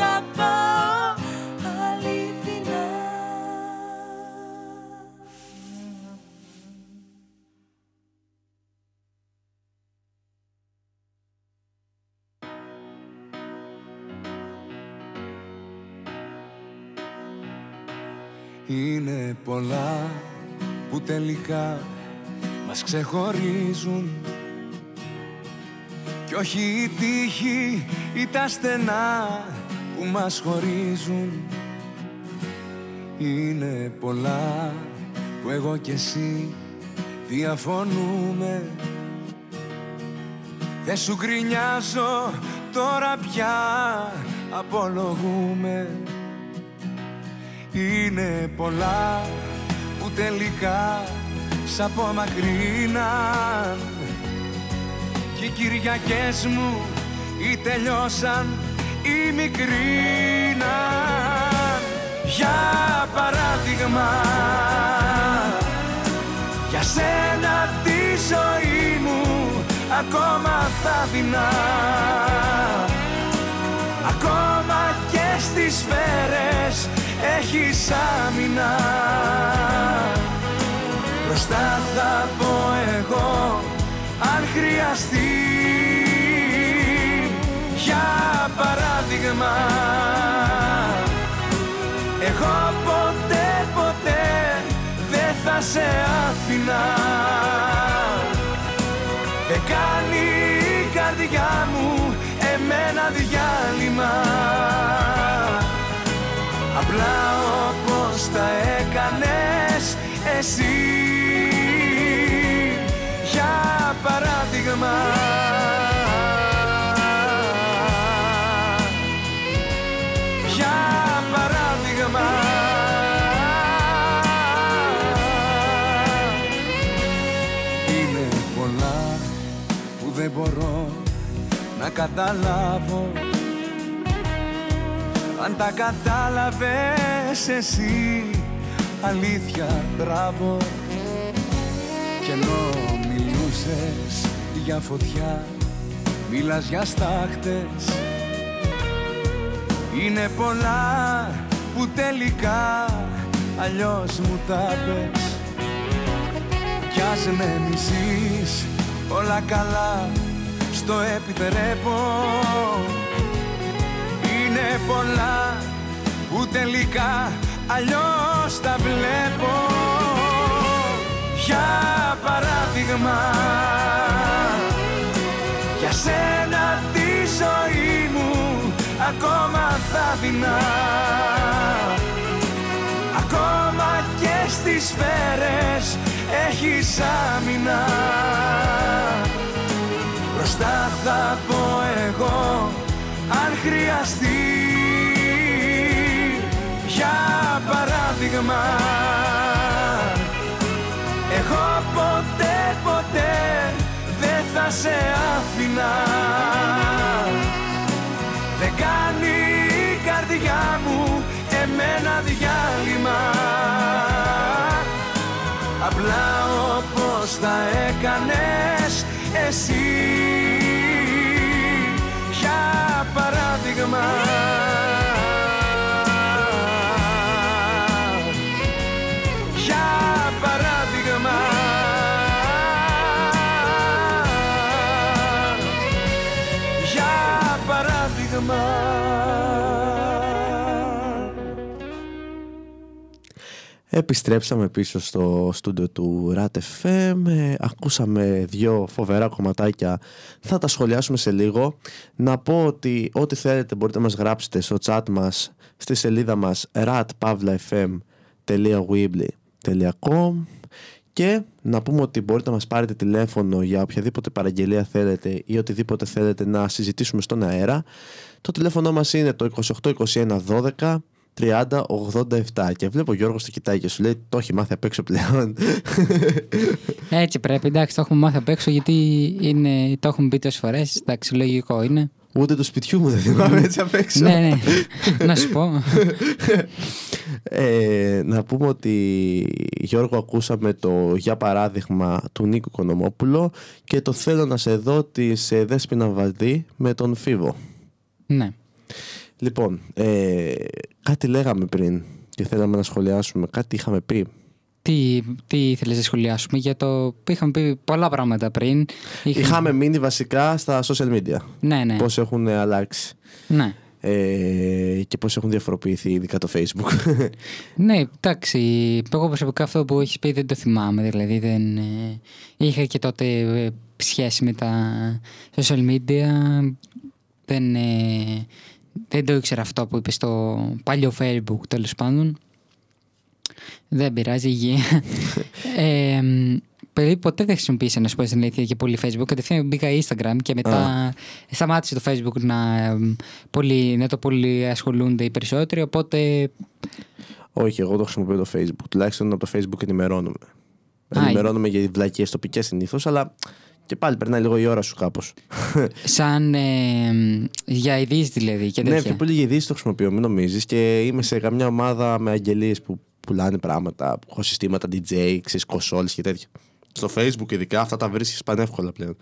Αγαπάω αληθινά. Είναι πολλά που τελικά μας ξεχωρίζουν. Κι όχι η τύχη ή τα στενά που μας χωρίζουν. Είναι πολλά που εγώ και εσύ διαφωνούμε. Δεν σου γκρινιάζω τώρα πια απολογούμε. Είναι πολλά που τελικά σ' απομακρύναν. Κι οι Κυριακές μου ή τελειώσαν ή μικρύναν Για παράδειγμα. Για σένα τη ζωή μου ακόμα θα δεινά. Ακόμα και στις σφαίρες έχεις άμυνα. Μπροστά θα πω εγώ αν χρειαστεί Για παράδειγμα Εγώ ποτέ ποτέ δεν θα σε άφηνα. Δεν κάνει η καρδιά μου εμένα διάλειμμα. Απλά όπως τα έκανες εσύ. Για παράδειγμα να καταλάβω αν τα κατάλαβες εσύ. Αλήθεια μπράβο. Κι ενώ μιλούσες για φωτιά Μίλας για στάχτες. Είναι πολλά που τελικά αλλιώς μου τα πες. Κι ας με μισείς όλα καλά στο επιτρέπω είναι πολλά που τελικά αλλιώς τα βλέπω. Για παράδειγμα για σένα τη ζωή μου ακόμα θα δεινά. Ακόμα και στις σφαίρες έχεις άμυνα Μπροστά θα πω εγώ αν χρειαστεί. Για παράδειγμα εγώ ποτέ ποτέ δεν θα σε άφηνα. Δεν κάνει η καρδιά μου εμένα διάλειμμα. Απλά όπως τα έκανες εσύ. Για παράδειγμα. Για παράδειγμα. Για παράδειγμα Επιστρέψαμε πίσω στο στούντιο του RAT FM. Ε, Ακούσαμε δύο φοβερά κομματάκια. Θα τα σχολιάσουμε σε λίγο. Να πω ότι ό,τι θέλετε μπορείτε να μας γράψετε στο chat μας στη σελίδα μας ratpavlafm.weebly.com και να πούμε ότι μπορείτε να μας πάρετε τηλέφωνο για οποιαδήποτε παραγγελία θέλετε ή οτιδήποτε θέλετε να συζητήσουμε στον αέρα. Το τηλέφωνο μας είναι το 28 21 12 30 87 και βλέπω ο Γιώργος το κοιτάει και σου λέει το έχει μάθει απ' έξω πλέον. Έτσι πρέπει, εντάξει, το έχουμε μάθει απ' έξω γιατί είναι, το έχουμε πει τόσες φορές. Εντάξει, λογικό είναι. Ούτε του σπιτιού μου δεν θυμάμαι έτσι απ' έξω. ναι, ναι. να σου πω. Ε, να πούμε ότι Γιώργο ακούσαμε το για παράδειγμα του Νίκου Κονομόπουλο και το θέλω να σε δω της ε, Δέσποινα Βαλδί με τον Φίβο. ναι. Λοιπόν, ε, κάτι λέγαμε πριν και θέλαμε να σχολιάσουμε. Κάτι είχαμε πει. Τι, τι ήθελες να σχολιάσουμε για το... Είχαμε πει πολλά πράγματα πριν. Είχαμε μείνει βασικά στα social media. Ναι, ναι. Πώς έχουν αλλάξει. ναι. Ε, και πώς έχουν διαφοροποιηθεί ειδικά το facebook. Ναι, εντάξει. Εγώ προσωπικά αυτό που έχεις πει δεν το θυμάμαι. Δηλαδή δεν. ε, είχα και τότε ε, σχέση με τα social media. Δεν, ε, δεν το ήξερα αυτό που είπες στο παλιό Facebook τέλος πάντων. Δεν πειράζει, υγεία. ε, παιδί, ποτέ δεν χρησιμοποίησα να σου πω την αλήθεια και πολύ Facebook. Κατευθείαν μπήκα Instagram και μετά σταμάτησε το Facebook να, ε, πολύ, να το πολύ ασχολούνται οι περισσότεροι. Οπότε Όχι, εγώ το χρησιμοποιώ το facebook. Τουλάχιστον από το facebook ενημερώνομαι. Α, ενημερώνομαι για βλακίες τοπικές συνήθως, αλλά και πάλι περνάει λίγο η ώρα σου κάπως. Σαν ε, για ειδήσεις δηλαδή και ναι, τέτοια. πιο πολύ για ειδήσεις το χρησιμοποιώ, μην νομίζεις. Και είμαι σε καμιά ομάδα με αγγελίες που πουλάνε πράγματα, που έχω συστήματα DJ, ξέρεις, κοσόλες και τέτοια. Στο facebook ειδικά αυτά τα βρίσκεις πανεύκολα πλέον.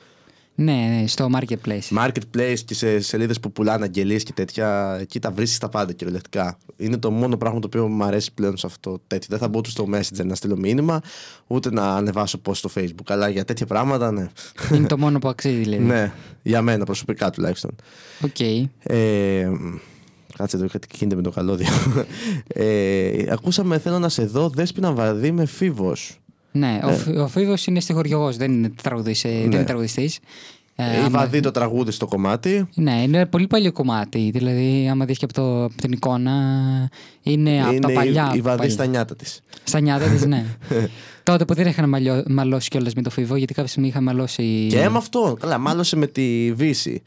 Ναι, ναι, στο marketplace. Marketplace και σε σελίδες που πουλάνε αγγελίες και τέτοια, εκεί τα βρίσκεις τα πάντα κυριολεκτικά. Είναι το μόνο πράγμα το οποίο μου αρέσει πλέον σε αυτό τέτοιο. Δεν θα μπω ούτε στο Messenger να στείλω μήνυμα, ούτε να ανεβάσω post στο Facebook. Αλλά για τέτοια πράγματα, ναι. Είναι το μόνο που αξίζει δηλαδή. ναι, για μένα προσωπικά τουλάχιστον. Οκ. Ε, κάτσε εδώ κάτι γίνεται με το καλώδιο. Ε, ακούσαμε θέλω να σε δω Δέσποινα Βανδή με Φοίβος. Ναι, ο, Φοί- ο Φοίβος είναι στιχουργός, δεν είναι, τραγουδιστής, δεν είναι τραγουδιστής. Ε, η άμα- Βανδή το τραγούδι στο κομμάτι. Ναι, είναι πολύ παλιό κομμάτι. Δηλαδή, άμα δεις και από, το, από την εικόνα, είναι, από τα είναι η- παλιά. η, Βαδί παλιά. στα νιάτα της. Στα νιάτα της, ναι. Τότε που δεν είχαν μαλλιώ, μαλώσει κιόλας με το Φίβο, γιατί κάποια στιγμή είχα μαλώσει. Και με αυτό. Καλά, μάλωσε με τη Βύση.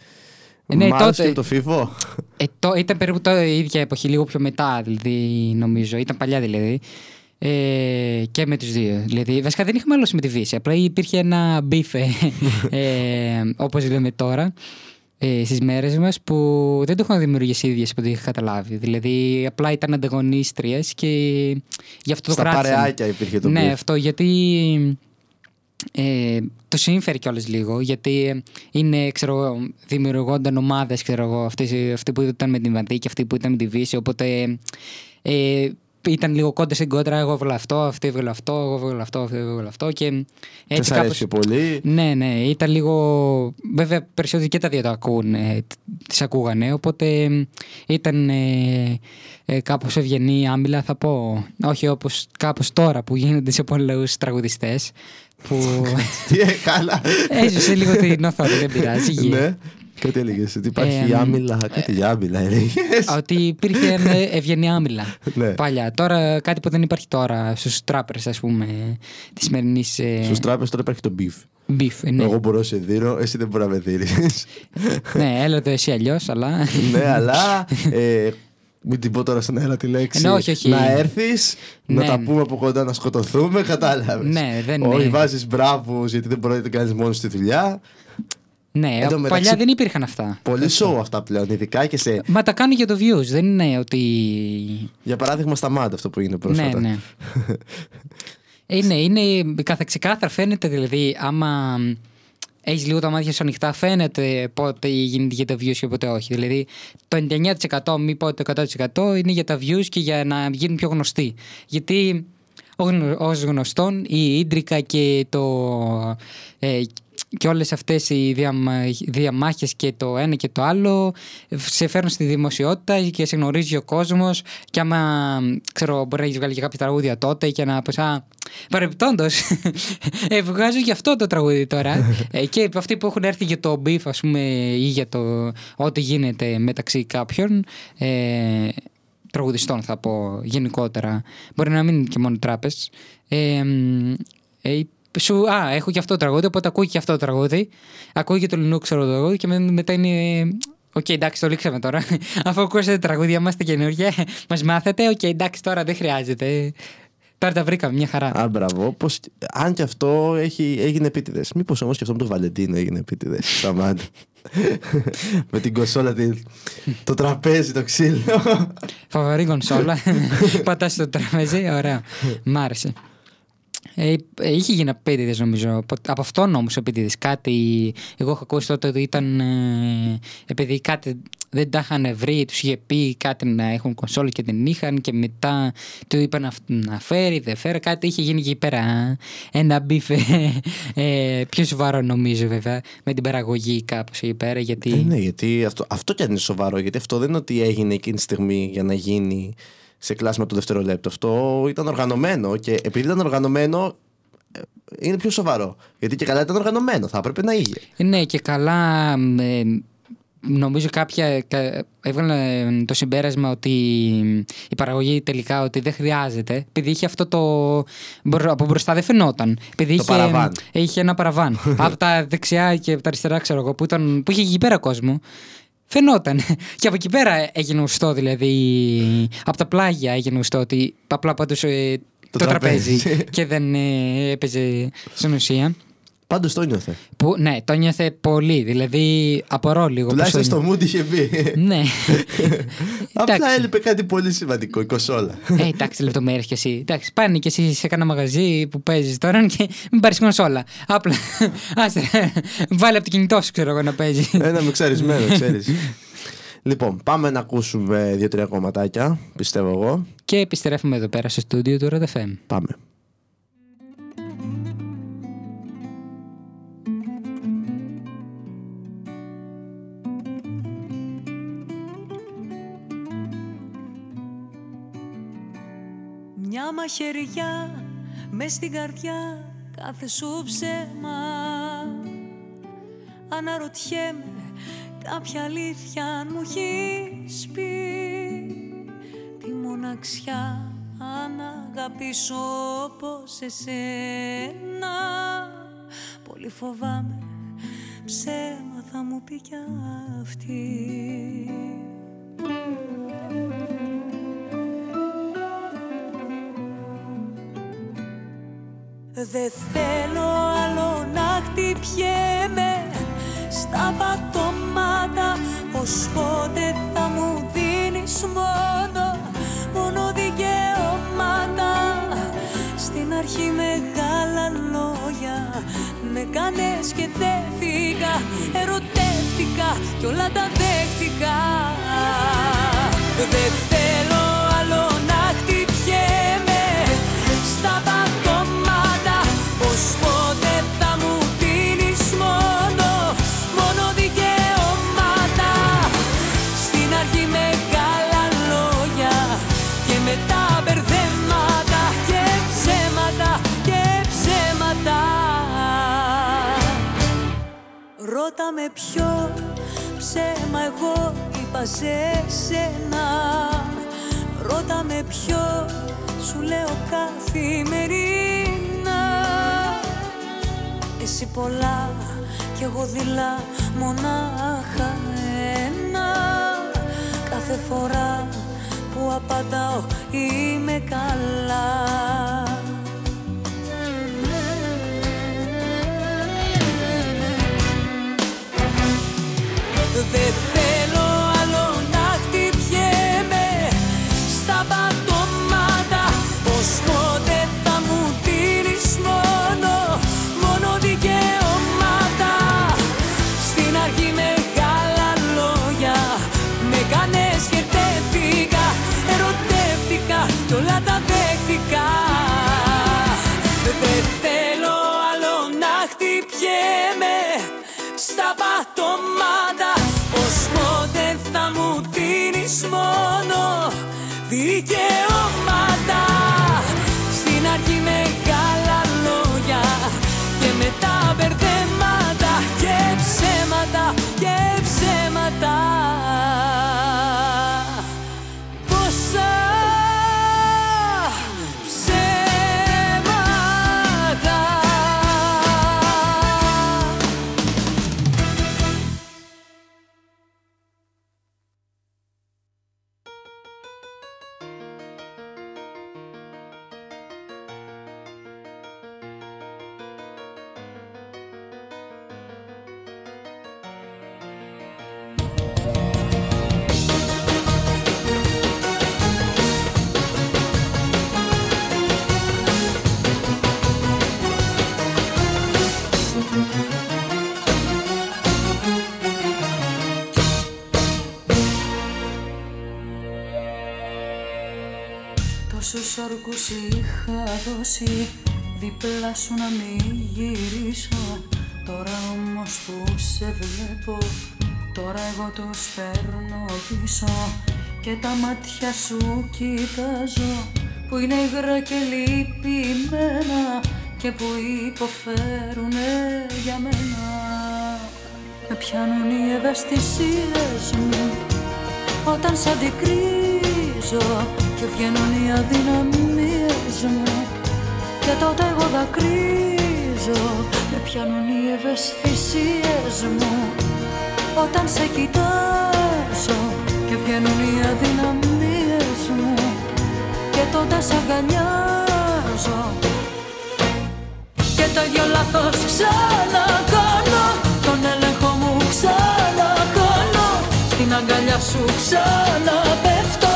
Ναι, Μάλωσε τότε- και με το φίβο. Ε, το, ήταν περίπου το ίδια εποχή, λίγο πιο μετά, δηλαδή, νομίζω. Ήταν παλιά δηλαδή. Ε, και με τους δύο. Δηλαδή, βασικά δεν είχαμε άλλωση με τη Βύση. Απλά υπήρχε ένα μπίφε, ε, όπως λέμε τώρα, ε, στις μέρες μας, που δεν το είχαν δημιουργήσει οι ίδιες από ό,τι είχα καταλάβει. Δηλαδή, απλά ήταν ανταγωνίστριες και γι' αυτό το Στα κράτησαν. παρεάκια υπήρχε το Ναι, beef. αυτό γιατί ε, το συμφέρει κιόλας λίγο. Γιατί είναι, ξέρω εγώ, δημιουργούνταν ομάδες, ξέρω εγώ, αυτοί, αυτοί που ήταν με την Βαντή και αυτοί που ήταν με τη Βύση. Οπότε ε, ήταν λίγο κόντα στην κόντρα. Εγώ έβγαλα αυτό, αυτή έβγαλε αυτό, εγώ έβγαλα αυτό, αυτή έβγαλε αυτό. Και Δεν έτσι σ' αρέσει κάπως... πιο πολύ. Ναι, ναι, ήταν λίγο. Βέβαια, περισσότεροι και τα δύο το ακούν, ε, τις ακούγανε. Οπότε ε, ήταν ε, ε, κάπως ευγενή άμυλα, θα πω. Όχι όπως κάπως τώρα που γίνονται σε πολλούς τραγουδιστές. Που Τι έκανα; έζησε λίγο την οθόνη, δεν πειράζει. υγεία. Ναι. Κάτι έλεγες. Ότι υπάρχει Ε, άμυλα. Κάτι για άμυλα έλεγες. Ότι υπήρχε ένα ευγενή άμυλα Ναι. παλιά. Τώρα κάτι που δεν υπάρχει τώρα στους τράπερς, ας πούμε, της σημερινής. Ε, Στους τράπεζε τώρα υπάρχει το beef. beef. Ναι. Εγώ μπορώ να σε δίνω, εσύ δεν μπορείς να με δίνεις. ναι, έλα το εσύ αλλιώς, αλλά. ναι, αλλά. Ε, μην την πω τώρα στον αέρα τη λέξη. Ναι, όχι, όχι. Να έρθεις, να Ναι. τα πούμε από κοντά, να σκοτωθούμε. Κατάλαβες. Ναι, δεν Όχι, είναι. βάζεις μπράβους γιατί δεν μπορεί να το κάνεις μόνος στη δουλειά. Ναι, Εν τω παλιά μεταξύ- δεν υπήρχαν αυτά. Πολύ show αυτά πλέον, ειδικά και σε. Μα τα κάνουν για το views, δεν είναι ότι. Για παράδειγμα, σταμάτα αυτό που είναι Ναι, πρόσφατα. ναι. είναι, είναι καθ' ξεκάθαρα φαίνεται δηλαδή άμα έχεις λίγο τα μάτια σου ανοιχτά, φαίνεται πότε γίνεται για τα views και πότε όχι. Δηλαδή το 99% μη πω το 100% είναι για τα views και για να γίνουν πιο γνωστοί. Γιατί ως γνωστόν η Ίντρικα και το. Ε, και όλες αυτές οι διαμα, διαμάχες και το ένα και το άλλο σε φέρνουν στη δημοσιότητα και σε γνωρίζει ο κόσμος και άμα ξέρω μπορεί να έχεις βγάλει και κάποια τραγούδια τότε και να πεις α, παρεμπιπτόντως ε, βγάζω και αυτό το τραγούδι τώρα ε, και αυτοί που έχουν έρθει για το beef ας πούμε ή για το ό,τι γίνεται μεταξύ κάποιων ε, τραγουδιστών θα πω γενικότερα. Μπορεί να μην είναι και μόνο τράπες ε, ε, σου, α, έχω και αυτό το τραγούδι, οπότε ακούει και αυτό το τραγούδι. Ακούει και το Λινού, ξέρω το τραγούδι και με- μετά είναι. Οκ, εντάξει, το λήξαμε τώρα. Αφού ακούσατε τα τραγούδια μας τα καινούργια, μας μάθετε. Οκ, εντάξει, τώρα δεν χρειάζεται. Τώρα τα βρήκαμε, μια χαρά. Α, μπράβο. Πώς... Αν και αυτό έχει... έγινε επίτηδες. Μήπως όμως και αυτό με τον Βαλεντίνο έγινε επίτηδες. Σταμάτη. Με την κονσόλα, τη- το τραπέζι, το ξύλο. Φαβορή κονσόλα. Πατάς στο τραπέζι, ωραία. Μ' άρεσε. Ε, ε, είχε γίνει επίτηδες νομίζω. Από, από αυτόν όμως επίτηδες. Κάτι. Εγώ έχω ακούσει τότε ότι ήταν. Ε, επειδή κάτι δεν τα είχαν βρει, τους είχε πει κάτι να έχουν κονσόλα και δεν είχαν και μετά του είπαν να, να φέρει, δεν φέρει. Κάτι είχε γίνει εκεί πέρα. Ένα beef ε, ε, πιο σοβαρό νομίζω βέβαια με την παραγωγή κάπως εκεί πέρα. Γιατί. Ε, ναι, γιατί αυτό, αυτό κι αν είναι σοβαρό. Γιατί αυτό δεν είναι ότι έγινε εκείνη τη στιγμή για να γίνει σε κλάσμα του δευτερολέπτου. Αυτό ήταν οργανωμένο και επειδή ήταν οργανωμένο, ε, είναι πιο σοβαρό. Γιατί και καλά ήταν οργανωμένο. Θα έπρεπε να είχε. Ναι, και καλά. ε, νομίζω κάποια κα- έβγαλε το συμπέρασμα ότι η παραγωγή τελικά ότι δεν χρειάζεται. Επειδή είχε αυτό το. μπρο- Από μπροστά δεν φαινόταν. Επειδή Το είχε, παραβάν. είχε ένα παραβάν. από τα δεξιά και από τα αριστερά, ξέρω εγώ, που, ήταν, που είχε εκεί πέρα κόσμο. Φαινόταν. Και από εκεί πέρα έγινε γνωστό, δηλαδή. Από τα πλάγια έγινε γνωστό ότι απλά πάντως το, τραπέζι. τραπέζι. και δεν ε, έπαιζε στην ουσία. Πάντως το νιώθε. Που, ναι, το νιώθε πολύ. Δηλαδή, απορώ λίγο. πώς Τουλάχιστον το στο mood είχε μπει. Ναι. Απλά Εντάξει. έλειπε κάτι πολύ σημαντικό, η κονσόλα. Ε, εντάξει, λεπτομέρειες κι εσύ. Εντάξει, πάνε κι εσύ σε κανένα μαγαζί που παίζεις τώρα και μην πάρεις κονσόλα. Απλά. Άστε, βάλε από το κινητό σου, ξέρω εγώ να παίζεις. Ένα μεξαρισμένο, ξέρεις. λοιπόν, πάμε να ακούσουμε δύο-τρία κομματάκια, πιστεύω εγώ. και επιστρέφουμε εδώ πέρα στο στούντιο του Red FM. Πάμε. Μια μαχαιριά μες στην καρδιά κάθε σου ψέμα. Αναρωτιέμαι κάποια αλήθεια αν μου έχεις πει Τη μοναξιά αν αγαπήσω όπως εσένα. Πολύ φοβάμαι ψέμα θα μου πει κι αυτή Δεν θέλω άλλο να χτυπιέμαι στα πατώματα Πως πότε θα μου δίνεις μόνο, μόνο δικαιώματα. Στην αρχή μεγάλα λόγια με κάνες και δέθηκα Ερωτεύτηκα κι όλα τα δέχτηκα ψέμα εγώ είπα σε σένα. Ρώτα με ποιο σου λέω καθημερινά. Εσύ πολλά κι εγώ δειλά μονάχα ένα. Κάθε φορά που απαντάω είμαι καλά Δεν θέλω δικαιώματα Στην αρχή μεγάλα λόγια και μετά μπερδέματα και ψέματα και ψέματα όρκους είχα δώσει Δίπλα σου να μην γυρίσω. Τώρα όμως που σε βλέπω Τώρα εγώ τους παίρνω πίσω. Και τα μάτια σου κοιτάζω Που είναι υγρά και λυπημένα Και που υποφέρουνε για μένα. Με πιάνουν οι ευαισθησίες μου Όταν σ' αντικρίζω Και βγαίνουν οι αδυναμίες μου. Και τότε εγώ δακρύζω Με πιάνουν οι ευαισθησίες μου. Όταν σε κοιτάζω και βγαίνουν οι αδυναμίες μου. Και τότε σε αγκαλιάζω. Και το ίδιο λάθος ξανακάνω. Τον έλεγχο μου ξανακάνω. Στην αγκαλιά σου ξαναπέφτω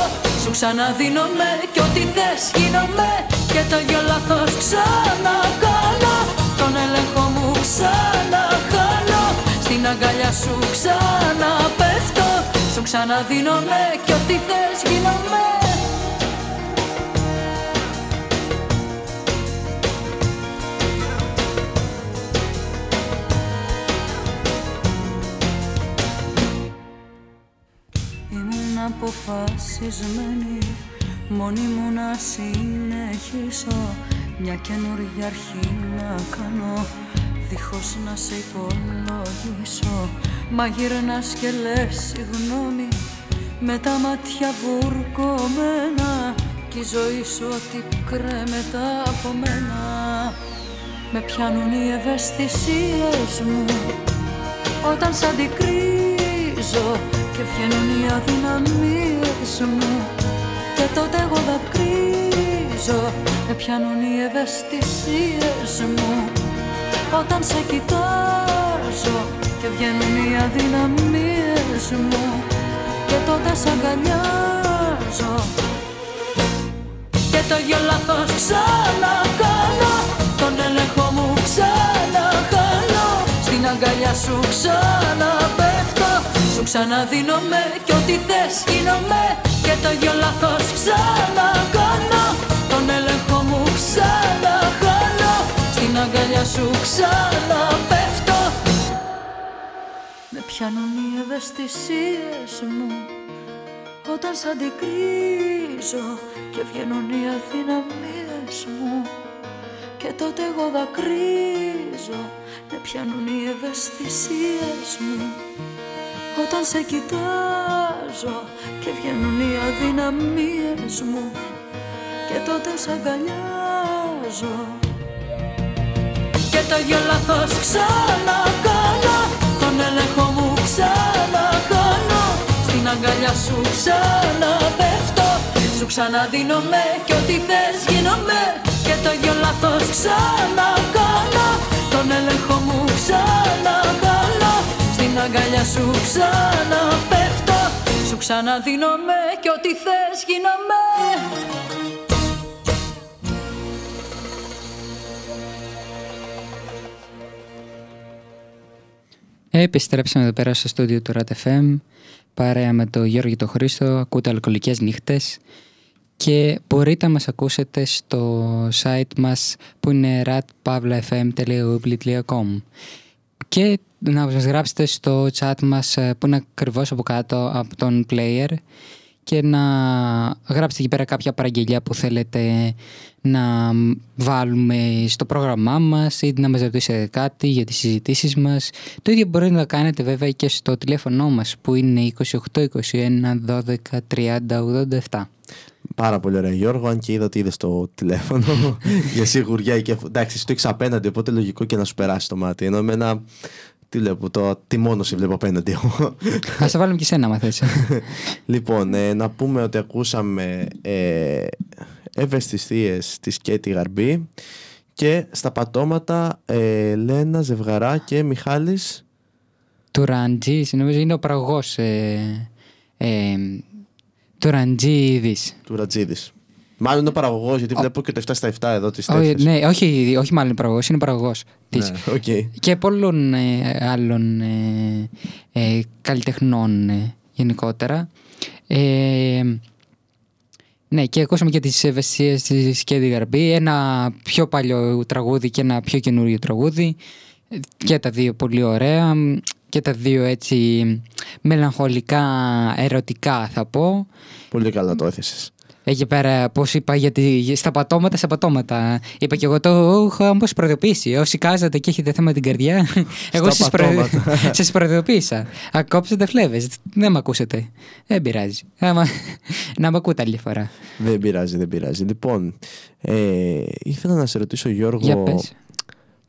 σου ξαναδίνομαι κι ό,τι θες γίνομαι και το ίδιο λάθος ξανακάνω. Τον έλεγχο μου ξανακάνω στην αγκαλιά σου ξαναπέφτω. Σου ξαναδίνομαι κι ό,τι θες γίνομαι αποφασισμένη. Μόνη μου να συνεχίσω Μια καινούργια αρχή να κάνω. Δίχως να σε υπολογίσω Μα γυρνάς και λες συγγνώμη. Με τα μάτια βουρκωμένα Κι η ζωή σου ότι κρέμεται από μένα. Με πιάνουν οι ευαισθησίες μου Όταν σ' αντικρίζω Και βγαίνουν οι αδυναμίες μου. Και τότε εγώ δακρύζω Με πιάνουν οι ευαισθησίες μου. Όταν σε κοιτάζω και βγαίνουν οι αδυναμίες μου. Και τότε σ' αγκαλιάζω. Και το ίδιο λάθος ξανακάνω. Τον έλεγχο μου ξαναχάνω. Στην αγκαλιά σου ξαναπέφτω σου ξαναδίνομαι κι ό,τι θες γίνομαι και το ίδιο λάθος ξανακάνω τον έλεγχο μου ξαναχάνω στην αγκαλιά σου ξαναπέφτω. Με πιάνουν οι ευαισθησίες μου Όταν σ' αντικρίζω Και βγαίνουν οι αδυναμίες μου. Και τότε εγώ δακρύζω Με πιάνουν οι ευαισθησίες μου Όταν σε κοιτάζω Και βγαίνουν οι αδυναμίες μου Και τότε σ' αγκαλιάζω. Και το ίδιο λάθος ξανακάνω Τον έλεγχο μου ξαναχάνω. Στην αγκαλιά σου ξαναπέφτω Σου ξαναδίνομαι κι ό,τι θες γίνομαι. Και το ίδιο λάθος ξανακάνω Τον έλεγχο μου ξαναχάνω Στην αγκαλιά σου ξαναπέφτω. Σου ξαναδίνομαι κι ό,τι θες γίνομαι. Επιστρέψαμε εδώ πέρα στο στούντιο του RATFM παρέα με τον Γιώργο το Χρήστο, ακούτε αλκοολικές νύχτες. Και μπορείτε να μας ακούσετε στο site μας που είναι ratpavlafm.google.com και να μας γράψετε στο chat μας ε, που είναι ακριβώς από κάτω από τον player και να γράψετε εκεί πέρα κάποια παραγγελιά που θέλετε να βάλουμε στο πρόγραμμά μας ή να μας ρωτήσετε κάτι για τις συζητήσεις μας. Το ίδιο μπορείτε να κάνετε βέβαια και στο τηλέφωνο μας που είναι 28 21 12 30 87. Πάρα πολύ ωραία Γιώργο, αν και είδα ότι είδες το τηλέφωνο για σιγουριά και εντάξει, το έχεις απέναντι, οπότε λογικό και να σου περάσει το μάτι. Ενώ με ένα τι βλέπω, το τι μόνο σε βλέπω απέναντι εγώ. Α το βάλουμε και σένα, άμα θες. λοιπόν, ε, να πούμε ότι ακούσαμε ε, ευαισθησίες της Κέτη Γαρμπή και στα πατώματα ε, Λένα Ζευγαρά και Μιχάλης Του Ραντζί-, νομίζω είναι ο παραγωγός ε, ε, του Ραντζίδης. του Ραντζίδης. Μάλλον είναι ο παραγωγός γιατί βλέπω και το 7 στα 7 εδώ τις Όχι, τέτοιες. ναι, όχι, όχι μάλλον είναι παραγωγός, είναι παραγωγός της. Ναι, οκ. Και πολλών ε, άλλων ε, ε, καλλιτεχνών ε, γενικότερα. Ε, Ναι, και ακούσαμε και τις ευαισθησίες της Κέντι Γαρμπή. Ένα πιο παλιό τραγούδι και ένα πιο καινούριο τραγούδι. Και τα δύο πολύ ωραία. Και τα δύο έτσι μελαγχολικά, ερωτικά θα πω. Πολύ καλά το έθεσες. Εκεί πέρα, πώς είπα, γιατί στα πατώματα, στα πατώματα. Είπα και εγώ το έχω όμως προειδοποιήσει. Όσοι κάζατε και έχετε θέμα με την καρδιά, εγώ σας πατώματα. σας προειδοποίησα. Ακόψετε φλέβες. Δεν με ακούσετε. Δεν πειράζει. Άμα- Να με ακούτε άλλη φορά. Δεν πειράζει, δεν πειράζει. Λοιπόν, ε, ήθελα να σε ρωτήσω Γιώργο, Για πες.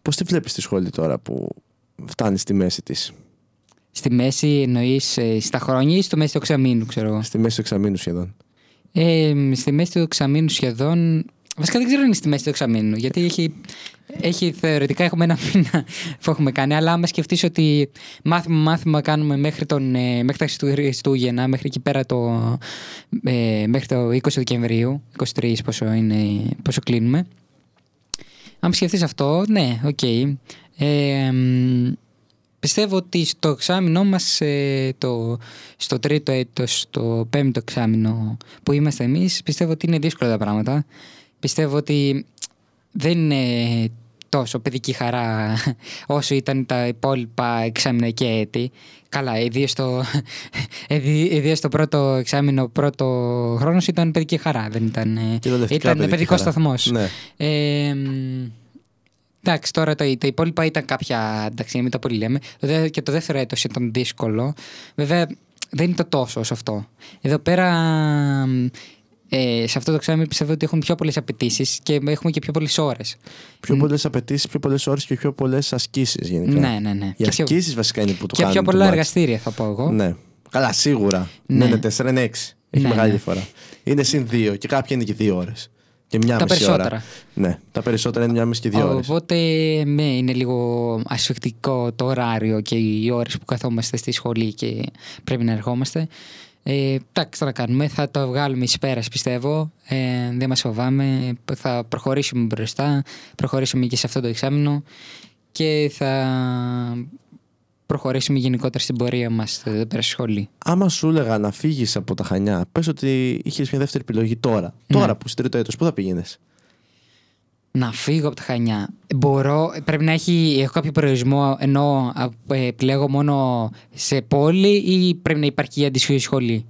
πώς τη βλέπεις τη σχολή τώρα που φτάνει στη μέση της, Στη μέση εννοείς στα χρόνια ή στο μέση του εξαμήνου, ξέρω εγώ; στη μέση του εξαμήνου σχεδόν. Ε, στη μέση του εξαμήνου σχεδόν. Βασικά δεν ξέρω αν είναι στη μέση του εξαμήνου. Γιατί έχει, έχει θεωρητικά έχουμε ένα μήνα που έχουμε κάνει. Αλλά άμα σκεφτείς ότι μάθημα μάθημα κάνουμε μέχρι, τον, ε, μέχρι τα Χριστούγεννα, μέχρι εκεί πέρα το, ε, μέχρι το 20 Δεκεμβρίου, 23 πόσο, είναι, πόσο κλείνουμε. Αν σκεφτείς αυτό, ναι, οκ. Ε, μ, πιστεύω ότι στο εξάμηνό μας, ε, το, στο τρίτο έτος, στο πέμπτο εξάμηνο που είμαστε εμείς, πιστεύω ότι είναι δύσκολα τα πράγματα. Πιστεύω ότι δεν είναι τόσο παιδική χαρά όσο ήταν τα υπόλοιπα εξάμεινα και έτη. Καλά, ιδίω στο, ιδίως στο πρώτο εξάμεινο, πρώτο χρόνος ήταν παιδική χαρά. Δεν ήταν, ε, Κυριολεκτικά ήταν παιδική παιδικός χαρά. σταθμός. Ναι. Ε, μ, εντάξει, τώρα το, τα υπόλοιπα ήταν κάποια. Εντάξει, μην τα πολύ λέμε. Το δε- και το δεύτερο έτος ήταν δύσκολο. Βέβαια, δεν είναι το τόσο όσο αυτό. Εδώ πέρα. μ, Ε, σε αυτό το εξάμεινο πιστεύω ότι έχουν πιο πολλές απαιτήσεις και έχουμε και πιο πολλές ώρες. Πιο πολλές απαιτήσεις, πιο πολλές ώρες και πιο πολλές ασκήσεις γενικά. Ναι, ναι, ναι. Οι Και πιο- ασκήσεις βασικά είναι που το Και κάνουν. πιο το πολλά μάτς. εργαστήρια θα πω εγώ. Ναι. Καλά, σίγουρα. Ναι. Ναι, είναι 4, είναι 6. Έχει Ναι, μεγάλη ναι. διαφορά. Είναι συν 2 και κάποια είναι και 2 ώρες. Και μια Τα μισή περισσότερα. ώρα. Ναι, τα περισσότερα είναι μια μισή και 2 ώρες. Οπότε ναι, είναι λίγο ασφικτικό το ωράριο και οι ώρες που καθόμαστε στη σχολή και πρέπει να ερχόμαστε. Ε, εντάξει, θα τα κάνουμε. Θα το βγάλουμε εις πέρας πιστεύω. Ε, δεν μας φοβάμαι. Θα προχωρήσουμε μπροστά. Προχωρήσουμε και σε αυτό το εξάμεινο. Και θα προχωρήσουμε γενικότερα στην πορεία μας εδώ πέρα στη σχολή. Άμα σου έλεγα να φύγεις από τα Χανιά, πες ότι είχες μια δεύτερη επιλογή τώρα. Ναι. Τώρα που είσαι τρίτο έτος, πού θα πήγαινες; Να φύγω από τα Χανιά. Μπορώ, πρέπει να έχει, έχω κάποιο προορισμό ενώ ε, επιλέγω μόνο σε πόλη ή πρέπει να υπάρχει η αντίστοιχη σχολή.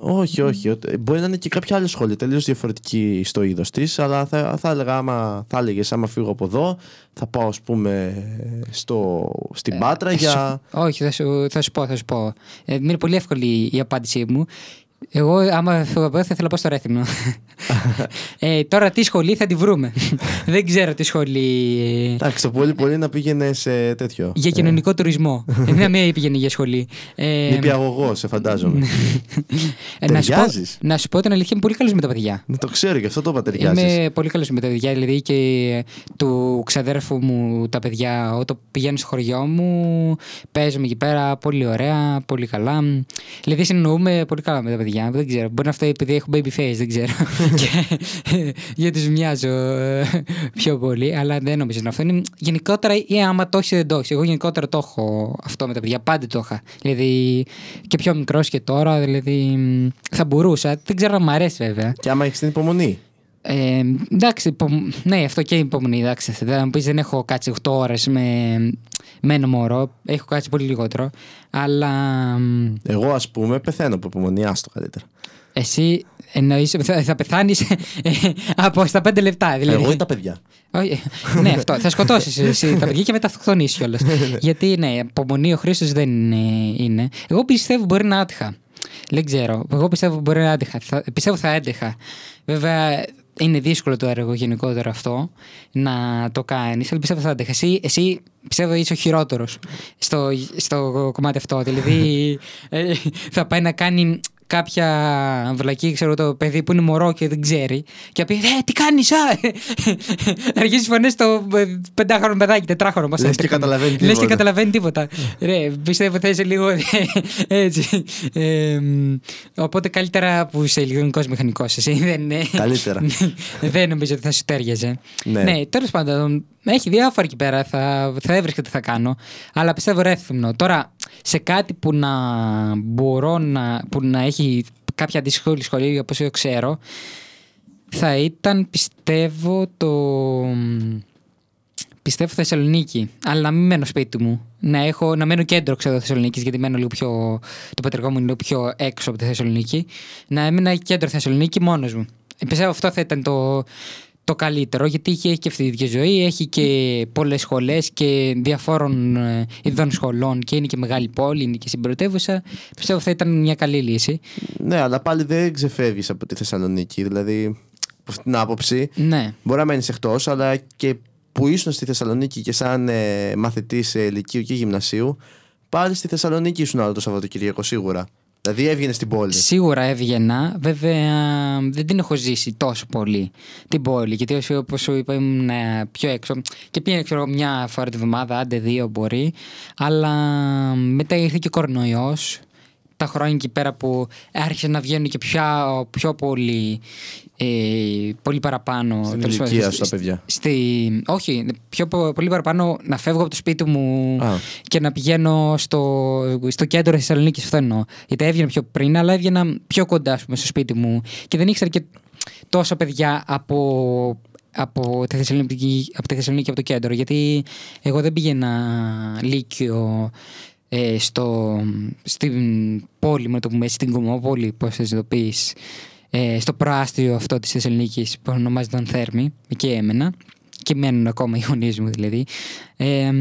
Όχι, όχι. ότι- Μπορεί να είναι και κάποια άλλη σχολή, τελείως διαφορετική στο είδος της, αλλά θα, θα έλεγα, άμα θα έλεγες, άμα φύγω από εδώ, θα πάω, ας πούμε, στο, στην Πάτρα για. Όχι, θα σου, θα σου πω, θα σου πω. Ε, είναι πολύ εύκολη η απάντησή μου. Εγώ, άμα φύγω από εδώ, θα ήθελα να πάω στο Ρέθυμνο. ε, τώρα τι σχολή θα τη βρούμε. Δεν ξέρω τι σχολή. Εντάξει, το πολύ πολύ να πήγαινε σε τέτοιο. Για κοινωνικό τουρισμό. Ε, Μια μία πήγαινε για σχολή. Ε, Νηπιαγωγό, σε φαντάζομαι. ε, να, σου πω, Ταιριάζεις; να σου πω την αλήθεια, είμαι πολύ καλός με τα παιδιά. Ναι, το ξέρω, γι' αυτό το είπα ταιριάζεις. Είμαι πολύ καλός με τα παιδιά. Δηλαδή και του ξαδέρφου μου τα παιδιά, όταν πηγαίνουν στο χωριό μου, παίζουμε εκεί πέρα πολύ ωραία, πολύ καλά. Δηλαδή συνεννοούμε πολύ καλά με τα παιδιά. Δεν ξέρω. Μπορεί να αυτό επειδή έχω baby face, δεν ξέρω. και γιατί τους μοιάζω ε, πιο πολύ. Αλλά δεν νομίζω να αυτό είναι. Γενικότερα, ή άμα το έχεις, δεν το έχεις. Εγώ γενικότερα το έχω αυτό με τα παιδιά. Πάντα το είχα. Δηλαδή και πιο μικρός και τώρα. Δηλαδή θα μπορούσα. Δεν ξέρω αν μου αρέσει βέβαια. Και άμα έχεις την υπομονή. Ε, εντάξει, υπο- ναι, αυτό και η υπομονή. Εντάξει, δεν μου πεις, δεν έχω κάτσει 8 ώρες με, με ένα μωρό. Έχω κάτσει πολύ λιγότερο. Αλλά μ, Εγώ, ας πούμε, πεθαίνω από υπομονή, άστο καλύτερα. εσύ εννοείς, θα, θα πεθάνεις από στα 5 λεπτά. Δηλαδή. Εγώ ή τα παιδιά. Όχι, ναι, αυτό. Θα σκοτώσεις εσύ τα παιδιά και μετά θα αυτοκτονήσει κιόλας. Γιατί ναι, απομονή ο Χρήστος δεν είναι, είναι. Εγώ πιστεύω μπορεί να άτυχα. Δεν ξέρω. Εγώ πιστεύω μπορεί να άτυχα. Θα, πιστεύω θα έντεχα. Βέβαια, είναι δύσκολο το έργο γενικότερα αυτό να το κάνεις, αλλά πιστεύω θα έντεχα. Εσύ, εσύ πιστεύω είσαι ο χειρότερος στο, στο κομμάτι αυτό. Δηλαδή, ε, θα πάει να κάνει κάποια βλακή, ξέρω το παιδί που είναι μωρό και δεν ξέρει. Και θα πει: Ε, τι κάνεις, α! Αρχίζει φωνές στο ε, πεντάχρονο παιδάκι, τετράχρονο. πώς Λες είναι, και καταλαβαίνει Λες και τίποτα. καταλαβαίνει τίποτα. Ρε, πιστεύω θα είσαι λίγο έτσι. Ε, μ, οπότε καλύτερα που είσαι ηλεκτρονικό μηχανικός. Εσύ δεν είναι. Καλύτερα. δεν νομίζω ότι θα σου τέριαζε. Ναι. ναι τέλος πάντων, έχει διάφορα εκεί πέρα. Θα, θα έβρισκα τι θα κάνω. Αλλά πιστεύω ρέθυμνο. Τώρα, σε κάτι που να μπορώ να, που να έχει κάποια αντίστοιχη σχολή, όπως εγώ ξέρω, θα ήταν πιστεύω το. Πιστεύω Θεσσαλονίκη, αλλά να μην μένω σπίτι μου. Να, έχω, να μένω κέντρο ξέρω Θεσσαλονίκης, γιατί μένω λίγο πιο. Το πατρικό μου είναι λίγο πιο έξω από τη Θεσσαλονίκη. Να έμενα κέντρο Θεσσαλονίκη μόνος μου. Πιστεύω αυτό θα ήταν το, το καλύτερο, γιατί έχει και αυτή τη ίδια ζωή, έχει και πολλές σχολές και διαφόρων ε, ειδών σχολών και είναι και μεγάλη πόλη, είναι και συμπρωτεύουσα. Πιστεύω θα ήταν μια καλή λύση. Ναι, αλλά πάλι δεν ξεφεύγεις από τη Θεσσαλονίκη. Δηλαδή, από αυτή την άποψη, Ναι. μπορεί να μένεις εκτός, αλλά και που ήσουν στη Θεσσαλονίκη και σαν ε, μαθητής σε λυκείου και γυμνασίου, πάλι στη Θεσσαλονίκη ήσουν άλλο το Σαββατοκύριακο σίγουρα. Δηλαδή έβγαινε στην πόλη. Σίγουρα έβγαινα. Βέβαια δεν την έχω ζήσει τόσο πολύ την πόλη. Γιατί όπως σου είπα ήμουν ε, πιο έξω. Και πήγαινα ξέρω, μια φορά τη βδομάδα, άντε δύο μπορεί. Αλλά μετά ήρθε και ο κορονοϊός. Τα χρόνια εκεί πέρα που άρχισε να βγαίνουν και πιο, πιο πολύ, ε, πολύ παραπάνω. Στην τέλος πάντων, ηλικία στη- σου τα παιδιά. Στη, όχι, πιο πο- πολύ παραπάνω να φεύγω από το σπίτι μου Α. και να πηγαίνω στο, στο κέντρο της Θεσσαλονίκης. Αυτό εννοώ. Γιατί έβγαινα πιο πριν, αλλά έβγαινα πιο κοντά ας πούμε, στο σπίτι μου και δεν ήξερα και τόσα παιδιά από, από, τη Θεσσαλονίκη, από τη Θεσσαλονίκη από το κέντρο. Γιατί εγώ δεν πήγαινα λύκειο ε, στο, στην πόλη, με το πούμε, στην Κομμόπολη, πώς θα το πεις, ε, στο προάστιο αυτό της Θεσσαλονίκης που ονομάζεται Θέρμη. Εκεί έμενα. Και μένουν ακόμα οι γονείς μου δηλαδή. Ε,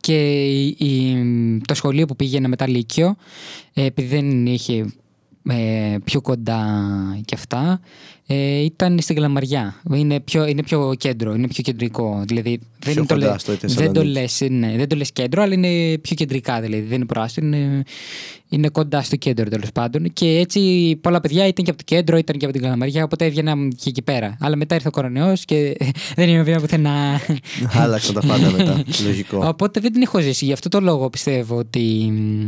και η- η- το σχολείο που πήγαινα μετά Λύκειο, ε, επειδή δεν είχε ε, πιο κοντά και αυτά, ε, ήταν στην Καλαμαριά. Είναι πιο, είναι πιο κέντρο, είναι πιο κεντρικό. Δηλαδή, δεν Πιο το κοντά λέ- στο δεν το Θεσσαλονίκη. λες, ναι, δεν το λες κέντρο, αλλά είναι πιο κεντρικά. Δηλαδή, δεν είναι προάστιο, είναι, είναι κοντά στο κέντρο τέλος πάντων. Και έτσι πολλά παιδιά ήταν και από το κέντρο, ήταν και από την Καλαμαριά, οπότε έβγαινα και εκεί πέρα. Αλλά μετά ήρθε ο κορονοϊός και δεν είμαι βέβαια πουθενά. Άλλαξαν τα πάντα μετά. Λογικό. Οπότε δεν την έχω ζήσει. Γι' αυτό το λόγο πιστεύω ότι. μ,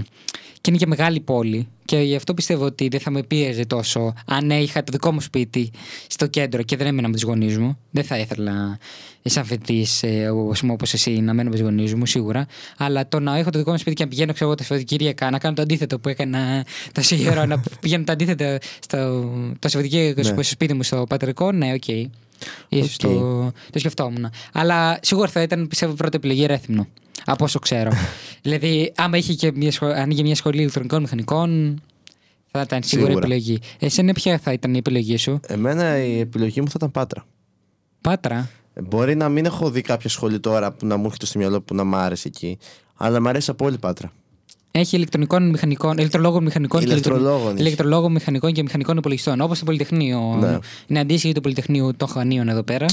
Και είναι και μεγάλη πόλη. Και γι' αυτό πιστεύω ότι δεν θα με πίεζε τόσο αν είχα το δικό μου σπίτι στο κέντρο και δεν έμενα με τους γονείς μου. Δεν θα ήθελα σαν φοιτητής, όπως εσύ, να μένω με τους γονείς μου, σίγουρα. Αλλά το να έχω το δικό μου σπίτι και να πηγαίνω ξέρω, εγώ τα Σαββατοκύριακα, να κάνω το αντίθετο που έκανα τόση ώρα, να πηγαίνω το αντίθετο στο, το Σαββατοκύριακο Ναι. στο σπίτι μου, στο πατρικό, ναι, οκ. Ίσως Οκ. το, το σκεφτόμουν. Αλλά σίγουρα θα ήταν πιστεύω πρώτη επιλογή Ρέθυμνο. Από όσο ξέρω. δηλαδή, άμα είχε και μια, σχολή, ανοίγε μια σχολή ηλεκτρονικών μηχανικών, θα ήταν σίγουρα, Σίγουρα. επιλογή. Εσένα ποια θα ήταν η επιλογή σου, Εμένα η επιλογή μου θα ήταν πάτρα. Πάτρα; Ε, Μπορεί να μην έχω δει κάποια σχολή τώρα που να μου έρχεται στο μυαλό που να μ' άρεσε εκεί. Αλλά μ' αρέσει από όλη πάτρα. Έχει ηλεκτρονικών μηχανικών, ηλεκτρολόγων μηχανικών και Ηλεκτρολόγων ηλεκτρο- έχει. ηλεκτρολόγων μηχανικών και μηχανικών υπολογιστών. Όπως το Πολυτεχνείο. Ναι. Είναι αντίστοιχη του Πολυτεχνείου των Χανίων εδώ πέρα.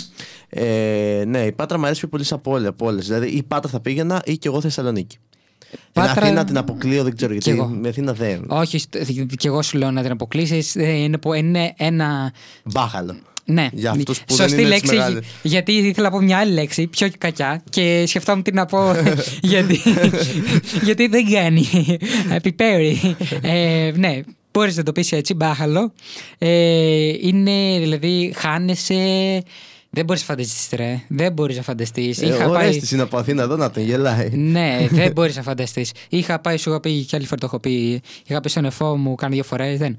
Ε, ναι, η Πάτρα μου αρέσει πιο πολύ από όλες. Από όλες. Δηλαδή, ή Πάτρα θα πήγαινα ή κι εγώ Θεσσαλονίκη. Πάτρα- Την Αθήνα την αποκλείω, δεν ξέρω Κι γιατί. εγώ. Με Αθήνα δεν. Όχι, στ- και εγώ σου λέω να την αποκλείσεις. Είναι, που- είναι ένα. Μπάχαλο. Ναι, Για αυτούς που σωστή δεν είναι τις λέξη. μεγάλες. Γιατί ήθελα να πω μια άλλη λέξη, πιο κακιά, και σκεφτόμουν τι να πω. γιατί, γιατί δεν κάνει. Επιπέρι. ε, ναι, μπορείς να το πεις έτσι, μπάχαλο. Ε, είναι δηλαδή, χάνεσαι. Δεν μπορείς να φανταστείς, ρε. Δεν μπορείς να φανταστείς. Ε, ο Ρέστης είναι από Αθήνα εδώ να τον γελάει. ναι, δεν μπορείς να φανταστείς. Είχα πάει, σου είχα πει και άλλη φορά το έχω πει. Είχα πάει στον αδερφό μου, κάνα δύο φορές. Δεν,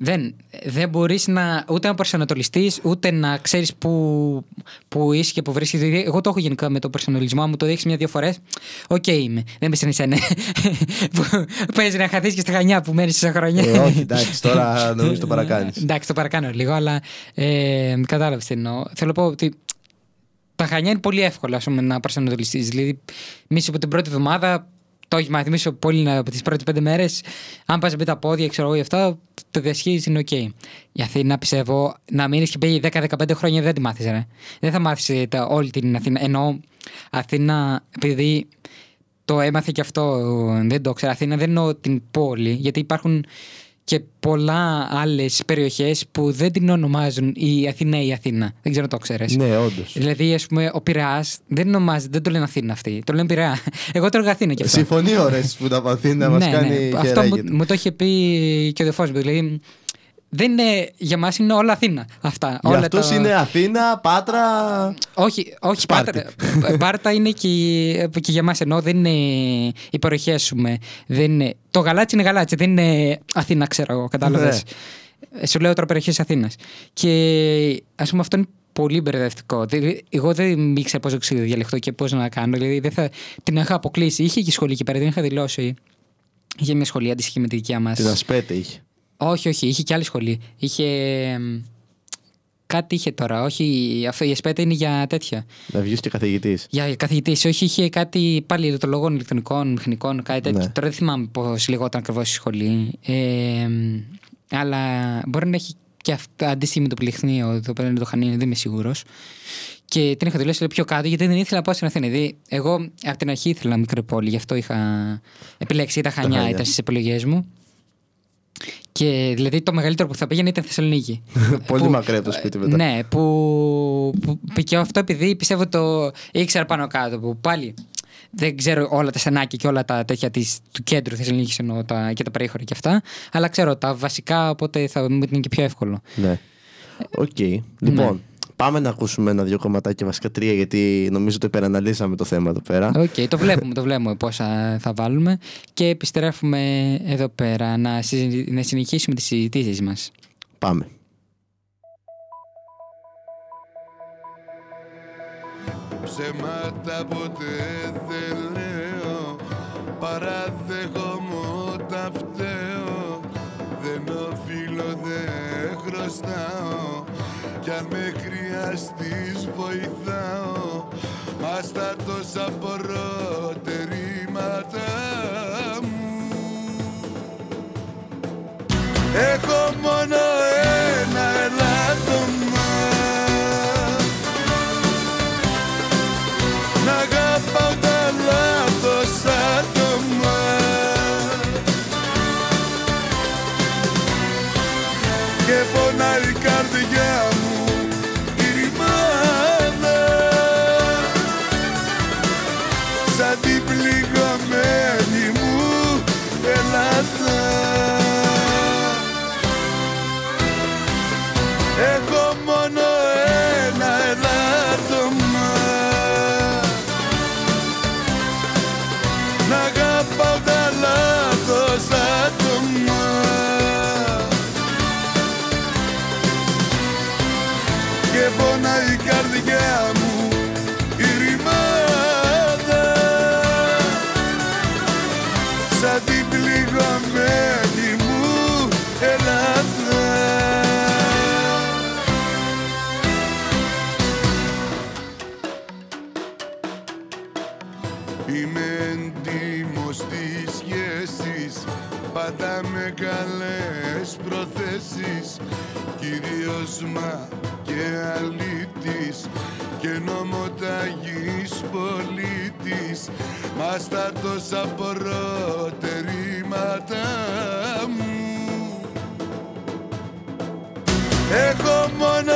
δεν, δεν μπορείς να, ούτε να προσανατολιστείς, ούτε να ξέρεις που, που είσαι και που βρίσκεσαι. Δηλαδή, Εγώ το έχω γενικά με τον προσανατολισμό μου, το δείξει μια-δύο φορές. Οκ είμαι. Δεν με στενήσανε. Παίζει να χαθείς και στα χανιά που μένεις τόσα χρόνια. ε, όχι, εντάξει, τώρα νομίζω το παρακάνεις. Εντάξει, το παρακάνω λίγο, αλλά ε, κατάλαβες τι εννοώ. Θέλω να πω ότι τα χανιά είναι πολύ εύκολα ας πούμε, να προσανατολιστείς. Δηλαδή, μη από την πρώτη εβδομάδα το έχει μάθει. Μη πολύ να- από τις πρώτες πέντε μέρες. Αν πας με τα πόδια, ξέρω εγώ γι' αυτό, το διασχίζεις είναι οκ. Η Αθήνα πιστεύω να μείνεις και πήγε 10-15 χρόνια δεν τη μάθει. Δεν θα μάθει όλη την Αθήνα. Ενώ Αθήνα, επειδή το έμαθε και αυτό, δεν το ξέρω. Αθήνα δεν εννοώ την πόλη, γιατί υπάρχουν και πολλά άλλες περιοχές που δεν την ονομάζουν η Αθήνα ή η Αθήνα. Δεν ξέρω αν το ξέρεις. Ναι, όντως. Δηλαδή, ας πούμε, ο Πειραιάς δεν ονομάζεται, δεν το λένε Αθήνα αυτή. Το λένε Πειραιά. Εγώ το Αθήνα και αυτό. Συμφωνεί ο Ρέστης που είναι από Αθήνα, μας κάνει Ναι, Αυτό χεράγεται. μου, μου το είχε πει και ο Δεφός μου. Δηλαδή, δεν είναι, για μας είναι όλα Αθήνα. Αυτά. Για όλα αυτούς τα- είναι Αθήνα, Πάτρα. όχι, όχι Σπάρτη. Πάτρα. Πάρτα είναι και, και για μας ενώ δεν είναι οι περιοχέ σου. με. Δεν είναι, το γαλάτσι είναι γαλάτσι, δεν είναι Αθήνα, ξέρω εγώ, κατάλαβες. Ναι. Ε, Σου λέω τώρα περιοχή Αθήνας. Και ας πούμε αυτό είναι πολύ μπερδευτικό. Δηλαδή, εγώ δεν ήξερα πώς να διαλεχτώ και πώς να κάνω. Δηλαδή, δεν θα, την είχα αποκλείσει. Είχε και σχολή εκεί πέρα, δεν είχα δηλώσει. Είχε μια σχολή αντίστοιχη με τη δικιά μας. Την Ασπέτε είχε. Όχι, όχι, είχε και άλλη σχολή. Είχε. εμ, Κάτι είχε τώρα. Όχι, αυτό η ΕΣΠΕΤΑ είναι για τέτοια. Να βγεις και καθηγητής. Για καθηγητής. Όχι, είχε κάτι πάλι ηλεκτρολογών, ηλεκτρονικών, μηχανικών, κάτι τέτοιο. Ναι. Τώρα δεν θυμάμαι πώς λεγόταν ακριβώς η σχολή. Ε, εμ, αλλά μπορεί να έχει και αυτό αντίστοιχη με το Πληχνείο, εδώ πέρα είναι το Χανίνι, δεν είμαι σίγουρος. Και την είχα δηλώσει πιο κάτω γιατί δεν ήθελα να πάω στην Αθήνα. Δηλαδή, εγώ από την αρχή ήθελα μικρή πόλη, γι' αυτό είχα επιλέξει τα Χανιά, Χανιά. ήταν στις επιλογές μου. Και δηλαδή το μεγαλύτερο που θα πήγαινε ήταν Θεσσαλονίκη. Πολύ Που- μακριά από το σπίτι μετά. Ναι, που, που και αυτό επειδή πιστεύω το ήξερα πάνω κάτω. Που πάλι δεν ξέρω όλα τα στενάκια και όλα τα τέτοια της, του κέντρου Θεσσαλονίκης εννοώ τα, και τα περίχωρα και αυτά. Αλλά ξέρω τα βασικά, οπότε θα μου ήταν και πιο εύκολο. Ναι. Οκ. Λοιπόν, πάμε να ακούσουμε ένα-δυο κομματάκια, βασικά τρία, γιατί νομίζω το υπεραναλύσαμε το θέμα εδώ πέρα. Οκ, το βλέπουμε, το βλέπουμε πόσα θα βάλουμε. Και επιστρέφουμε εδώ πέρα να, συζη- να συνεχίσουμε τις συζητήσεις μας. Πάμε. Ψέματα ποτέ δεν λέω Παραδέχομαι τα φταίω Δεν οφείλω, δεν χρωστάω Κι αν με χρειαστείς βοηθάω. Μα στα τόσα προτερήματα μου. Έχω μόνο ένα Κυρίως μα και αλήτης Και νομοταγής πολίτης. Μας στα τόσα προτερήματα μου. Έχω μόνο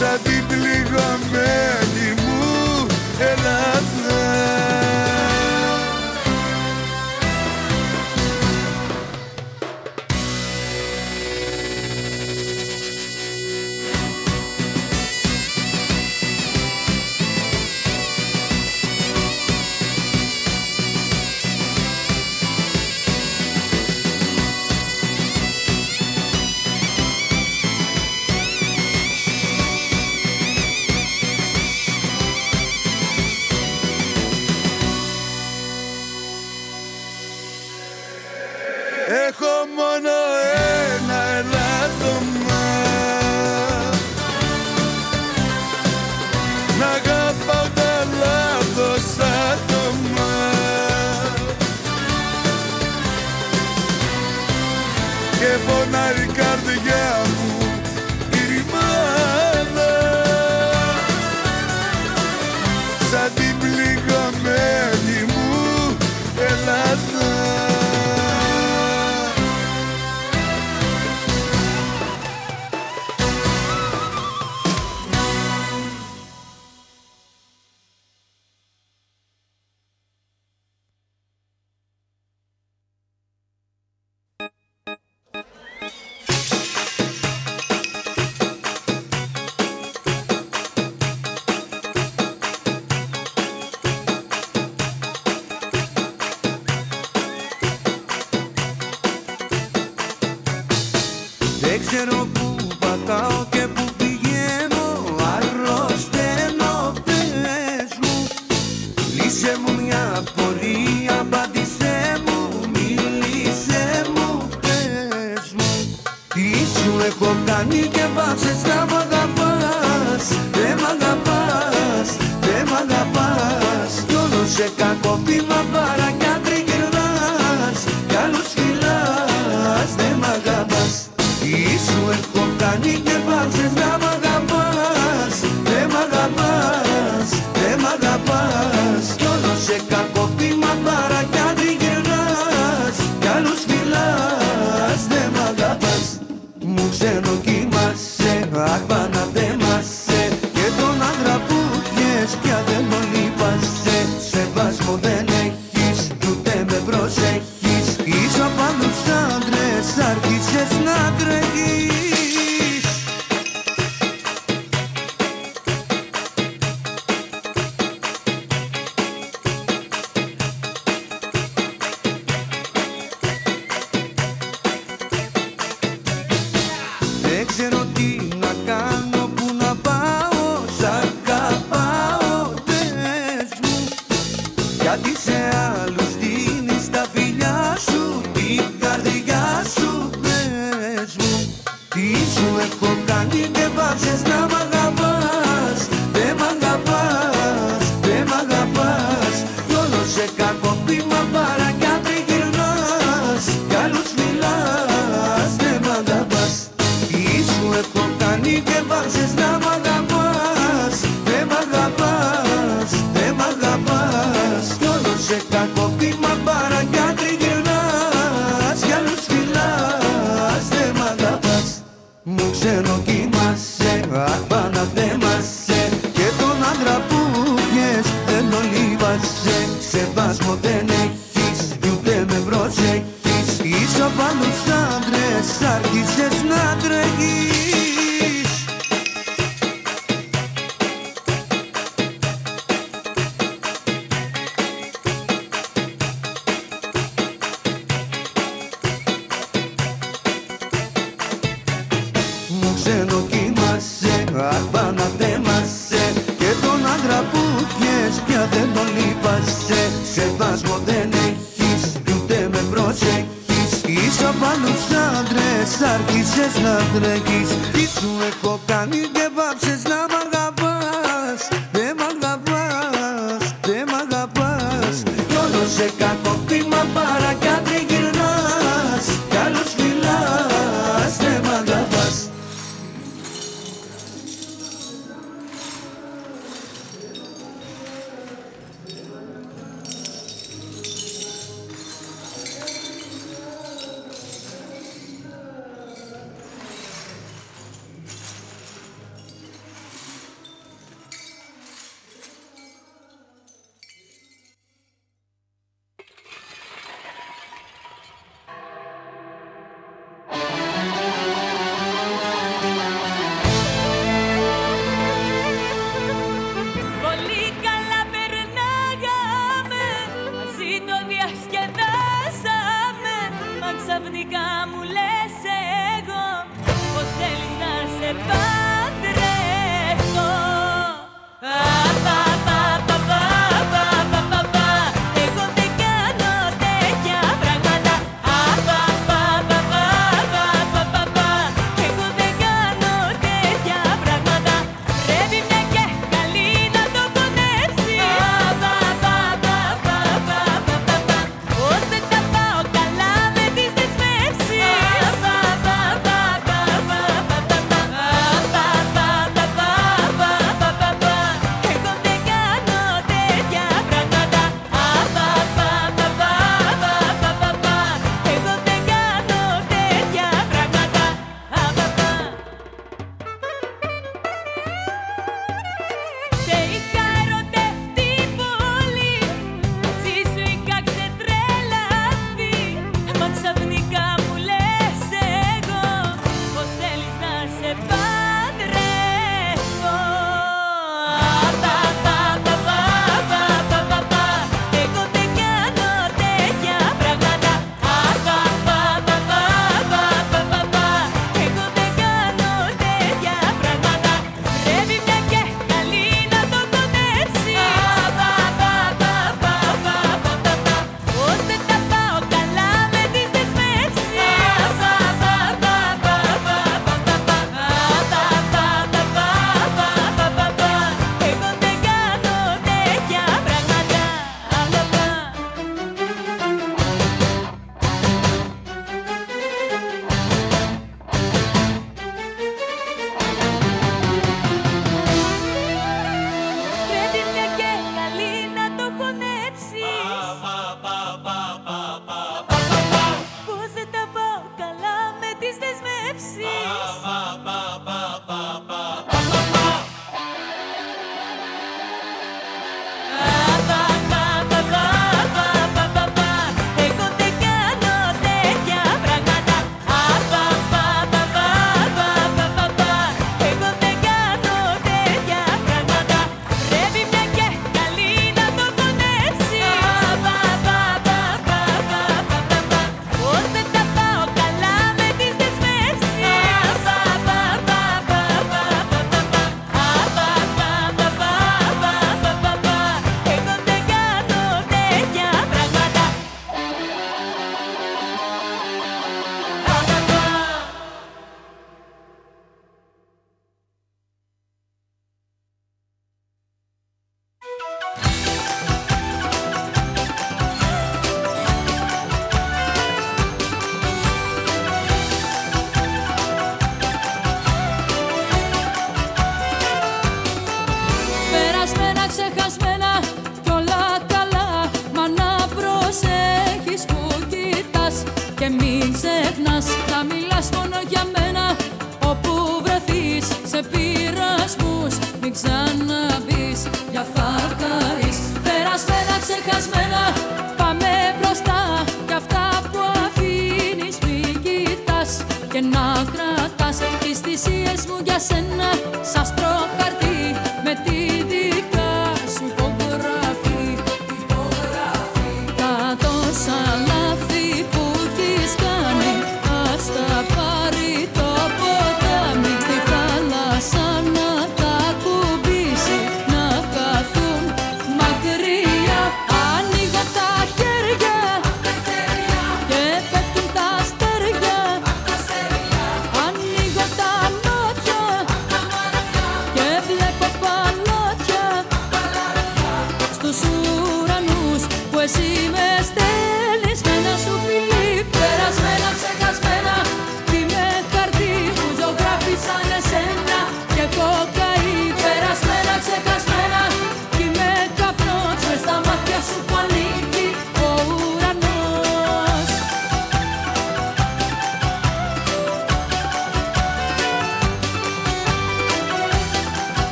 σαν την πληγωμένη τον λείπασε Σεβασμό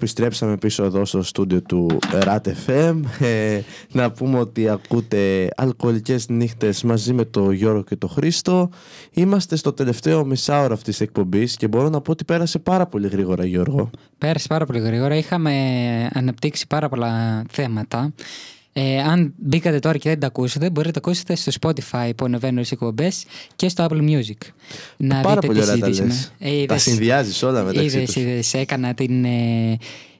Επιστρέψαμε πίσω εδώ στο στούντιο του RAT FM. Ε, να πούμε ότι ακούτε αλκοολικές νύχτες μαζί με το Γιώργο και το Χρήστο. Είμαστε στο τελευταίο μισάωρο αυτής της εκπομπής και μπορώ να πω ότι πέρασε πάρα πολύ γρήγορα Γιώργο. Πέρασε πάρα πολύ γρήγορα. Είχαμε αναπτύξει πάρα πολλά θέματα. Ε, αν μπήκατε τώρα και δεν τα ακούσετε, μπορείτε να τα ακούσετε στο Spotify που ανεβαίνουν οι εκπομπές και στο Apple Music. Να πάρα δείτε πολύ τις ωραία τα συζητήσαμε. λες. Ε, τα είδες- συνδυάζεις όλα μεταξύ Είδες, τους. είδες, έκανα την, ε,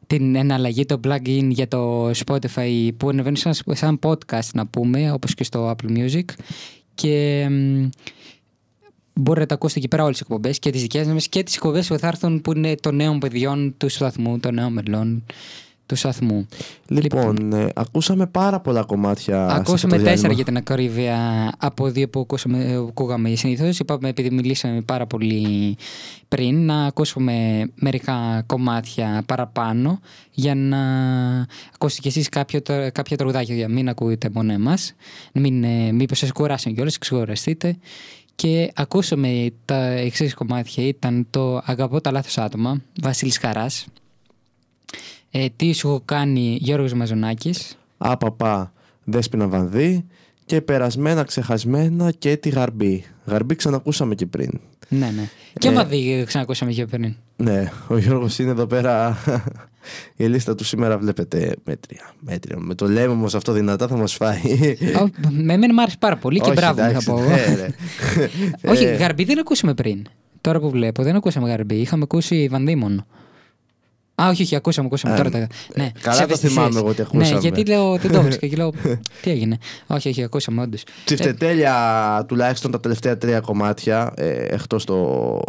την εναλλαγή, το plugin για το Spotify που ανεβαίνει σαν, σαν podcast να πούμε, όπως και στο Apple Music και μ, μπορείτε να τα ακούσετε εκεί πέρα όλες τις εκπομπές και τις δικές μας και τις εκπομπές που θα έρθουν που είναι των νέων παιδιών τους σταθμού, των νέων μελών του σταθμού. Λοιπόν, ε, ακούσαμε πάρα πολλά κομμάτια. σε αυτό Ακούσαμε το διάλειμμα. τέσσερα για την ακρίβεια από δύο που ακούσαμε, ακούγαμε συνήθως. Είπαμε, επειδή μιλήσαμε πάρα πολύ πριν, να ακούσουμε μερικά κομμάτια παραπάνω για να ακούσετε κι εσείς κάποιο, κάποια τραγουδάκια για να μην ακούτε μόνο εμάς. Μην, ε, μήπως σας κουράσουν κιόλας, ξεκουραστείτε. Και ακούσαμε τα εξής κομμάτια. Ήταν το «Αγαπώ τα λάθος άτομα», Βασίλης Χαράς. Ε, τι σου έχω κάνει Γιώργος Μαζονάκης; Άπαπα, Δέσποινα Βανδύ και περασμένα, ξεχασμένα και τη Γαρμπή. Γαρμπή ξανακούσαμε και πριν. Ναι, ναι. Και Ε, Βαδί ξανακούσαμε και πριν. Ναι, ο Γιώργος είναι εδώ πέρα Η λίστα του σήμερα βλέπετε μέτρια. μέτρια. Με το λέμε όμως αυτό δυνατά θα μας φάει. Ω, Με εμένα μου άρεσε πάρα πολύ και Όχι, μπράβο μου θα εντάξει, πω. ναι, ρε. Όχι, Ε, Γαρμπή δεν ακούσαμε πριν. Τώρα που βλέπω, δεν ακούσαμε Γαρμπή. Είχαμε ακούσει Βανδίμον. Α, όχι, όχι, ακούσαμε, ακούσαμε. Α, τώρα τα... ε, ναι, καλά σε το ευαισθησίες. θυμάμαι εγώ ότι ακούσαμε. Ναι, γιατί λέω, δεν το βρίσκα και λέω, τι έγινε. Όχι, όχι, ακούσαμε όντως. Τσιφτετέλεια τουλάχιστον τα τελευταία τρία κομμάτια ε, εκτός το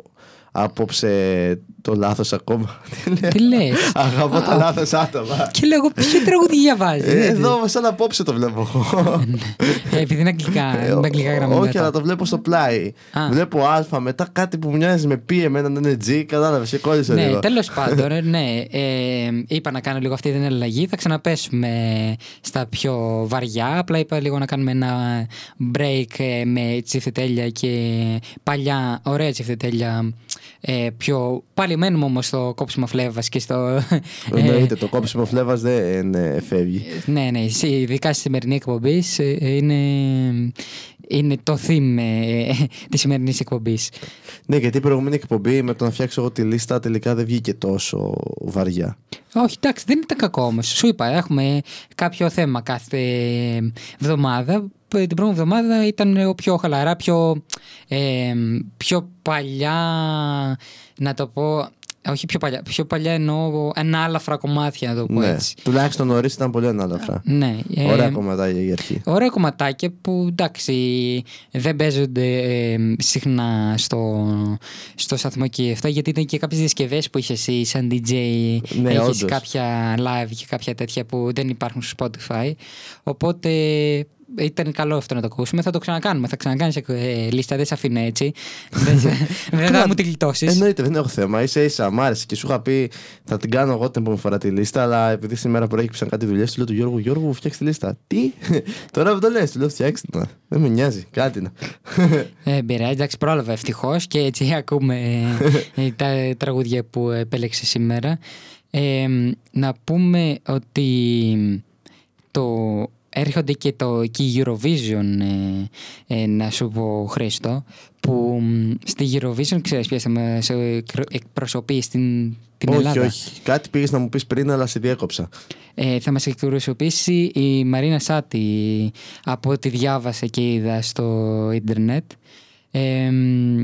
απόψε το λάθος ακόμα. Τι λες; Αγαπώ τα λάθος άτομα. και λέω, εγώ ποιο τραγούδι διαβάζει. Ε, Εδώ σαν απόψε το βλέπω εγώ. Ε, επειδή είναι αγγλικά, Ε, είναι αγγλικά γραμμένα. Όχι, αλλά το βλέπω στο πλάι. Α. Βλέπω Α, μετά κάτι που μοιάζει με P, εμένα να είναι G. Κατάλαβες, και κόλλησε Ναι, λίγο. τέλος πάντων, ε, ναι. Ε, είπα να κάνω λίγο αυτή την αλλαγή. Θα ξαναπέσουμε στα πιο βαριά. Απλά είπα λίγο να κάνουμε ένα break ε, με τσιφτετέλεια και παλιά, ωραία τσιφτετέλεια. Ε, πιο... Πάλι μένουμε όμως στο κόψιμο φλέβας και στο. ε, Εννοείται, το κόψιμο φλέβας δεν ε, φεύγει. ναι, ναι, εσύ, ειδικά στη σημερινή εκπομπή ε, είναι, είναι το theme ε, της σημερινής εκπομπής. Ναι, γιατί η προηγούμενη εκπομπή με το να φτιάξω εγώ τη λίστα τελικά δεν βγήκε τόσο βαριά. Όχι, εντάξει, δεν ήταν κακό όμως. Σου είπα, έχουμε κάποιο θέμα κάθε εβδομάδα. Την πρώτη εβδομάδα ήταν ο πιο χαλαρά, πιο, ε, πιο παλιά, να το πω. Όχι πιο παλιά, πιο παλιά εννοώ ανάλαφρα κομμάτια, να το πω Ναι, έτσι. τουλάχιστον νωρίς ήταν πολύ ανάλαφρα. Ναι, ε, Ωραία κομματάκια για αρχή. Ωραία κομματάκια που εντάξει δεν παίζονται ε, συχνά στο, στο σταθμό και αυτά γιατί ήταν και κάποιες διασκευές που είχες εσύ σαν DJ Ναι, έχεις όντως. κάποια live και κάποια τέτοια που δεν υπάρχουν στο Spotify οπότε ήταν καλό αυτό να το ακούσουμε. Θα το ξανακάνουμε. Θα ξανακάνεις ε, λίστα. Δεν σε αφήνω έτσι. δεν σε- δεν θα μου τη γλιτώσεις. Εννοείται, δεν έχω θέμα. σα ίσα, μ' άρεσε και σου είχα πει θα την κάνω εγώ την επόμενη φορά τη λίστα. Αλλά επειδή σήμερα προέκυψαν κάτι δουλειές, του λέω του Γιώργου, Γιώργου, φτιάξει τη λίστα. Τι, τώρα που το λες, του λέω φτιάξτε την. Δεν με νοιάζει, κάτι να. Ε, πειράζει, εντάξει, πρόλαβα ευτυχώς και έτσι ακούμε ε, τα τραγούδια που επέλεξε σήμερα. Ε, να πούμε ότι το έρχονται και το και η Eurovision ε, ε, να σου πω Χρήστο που μ, στη Eurovision ξέρεις ποιος θα μας ε, εκπροσωπεί στην, την όχι, Ελλάδα; όχι. Κάτι πήγες να μου πεις πριν, αλλά σε διέκοψα. ε, θα μας εκπροσωπήσει η Μαρίνα Σάτι από ό,τι διάβασα και είδα στο ίντερνετ. Ε, μ,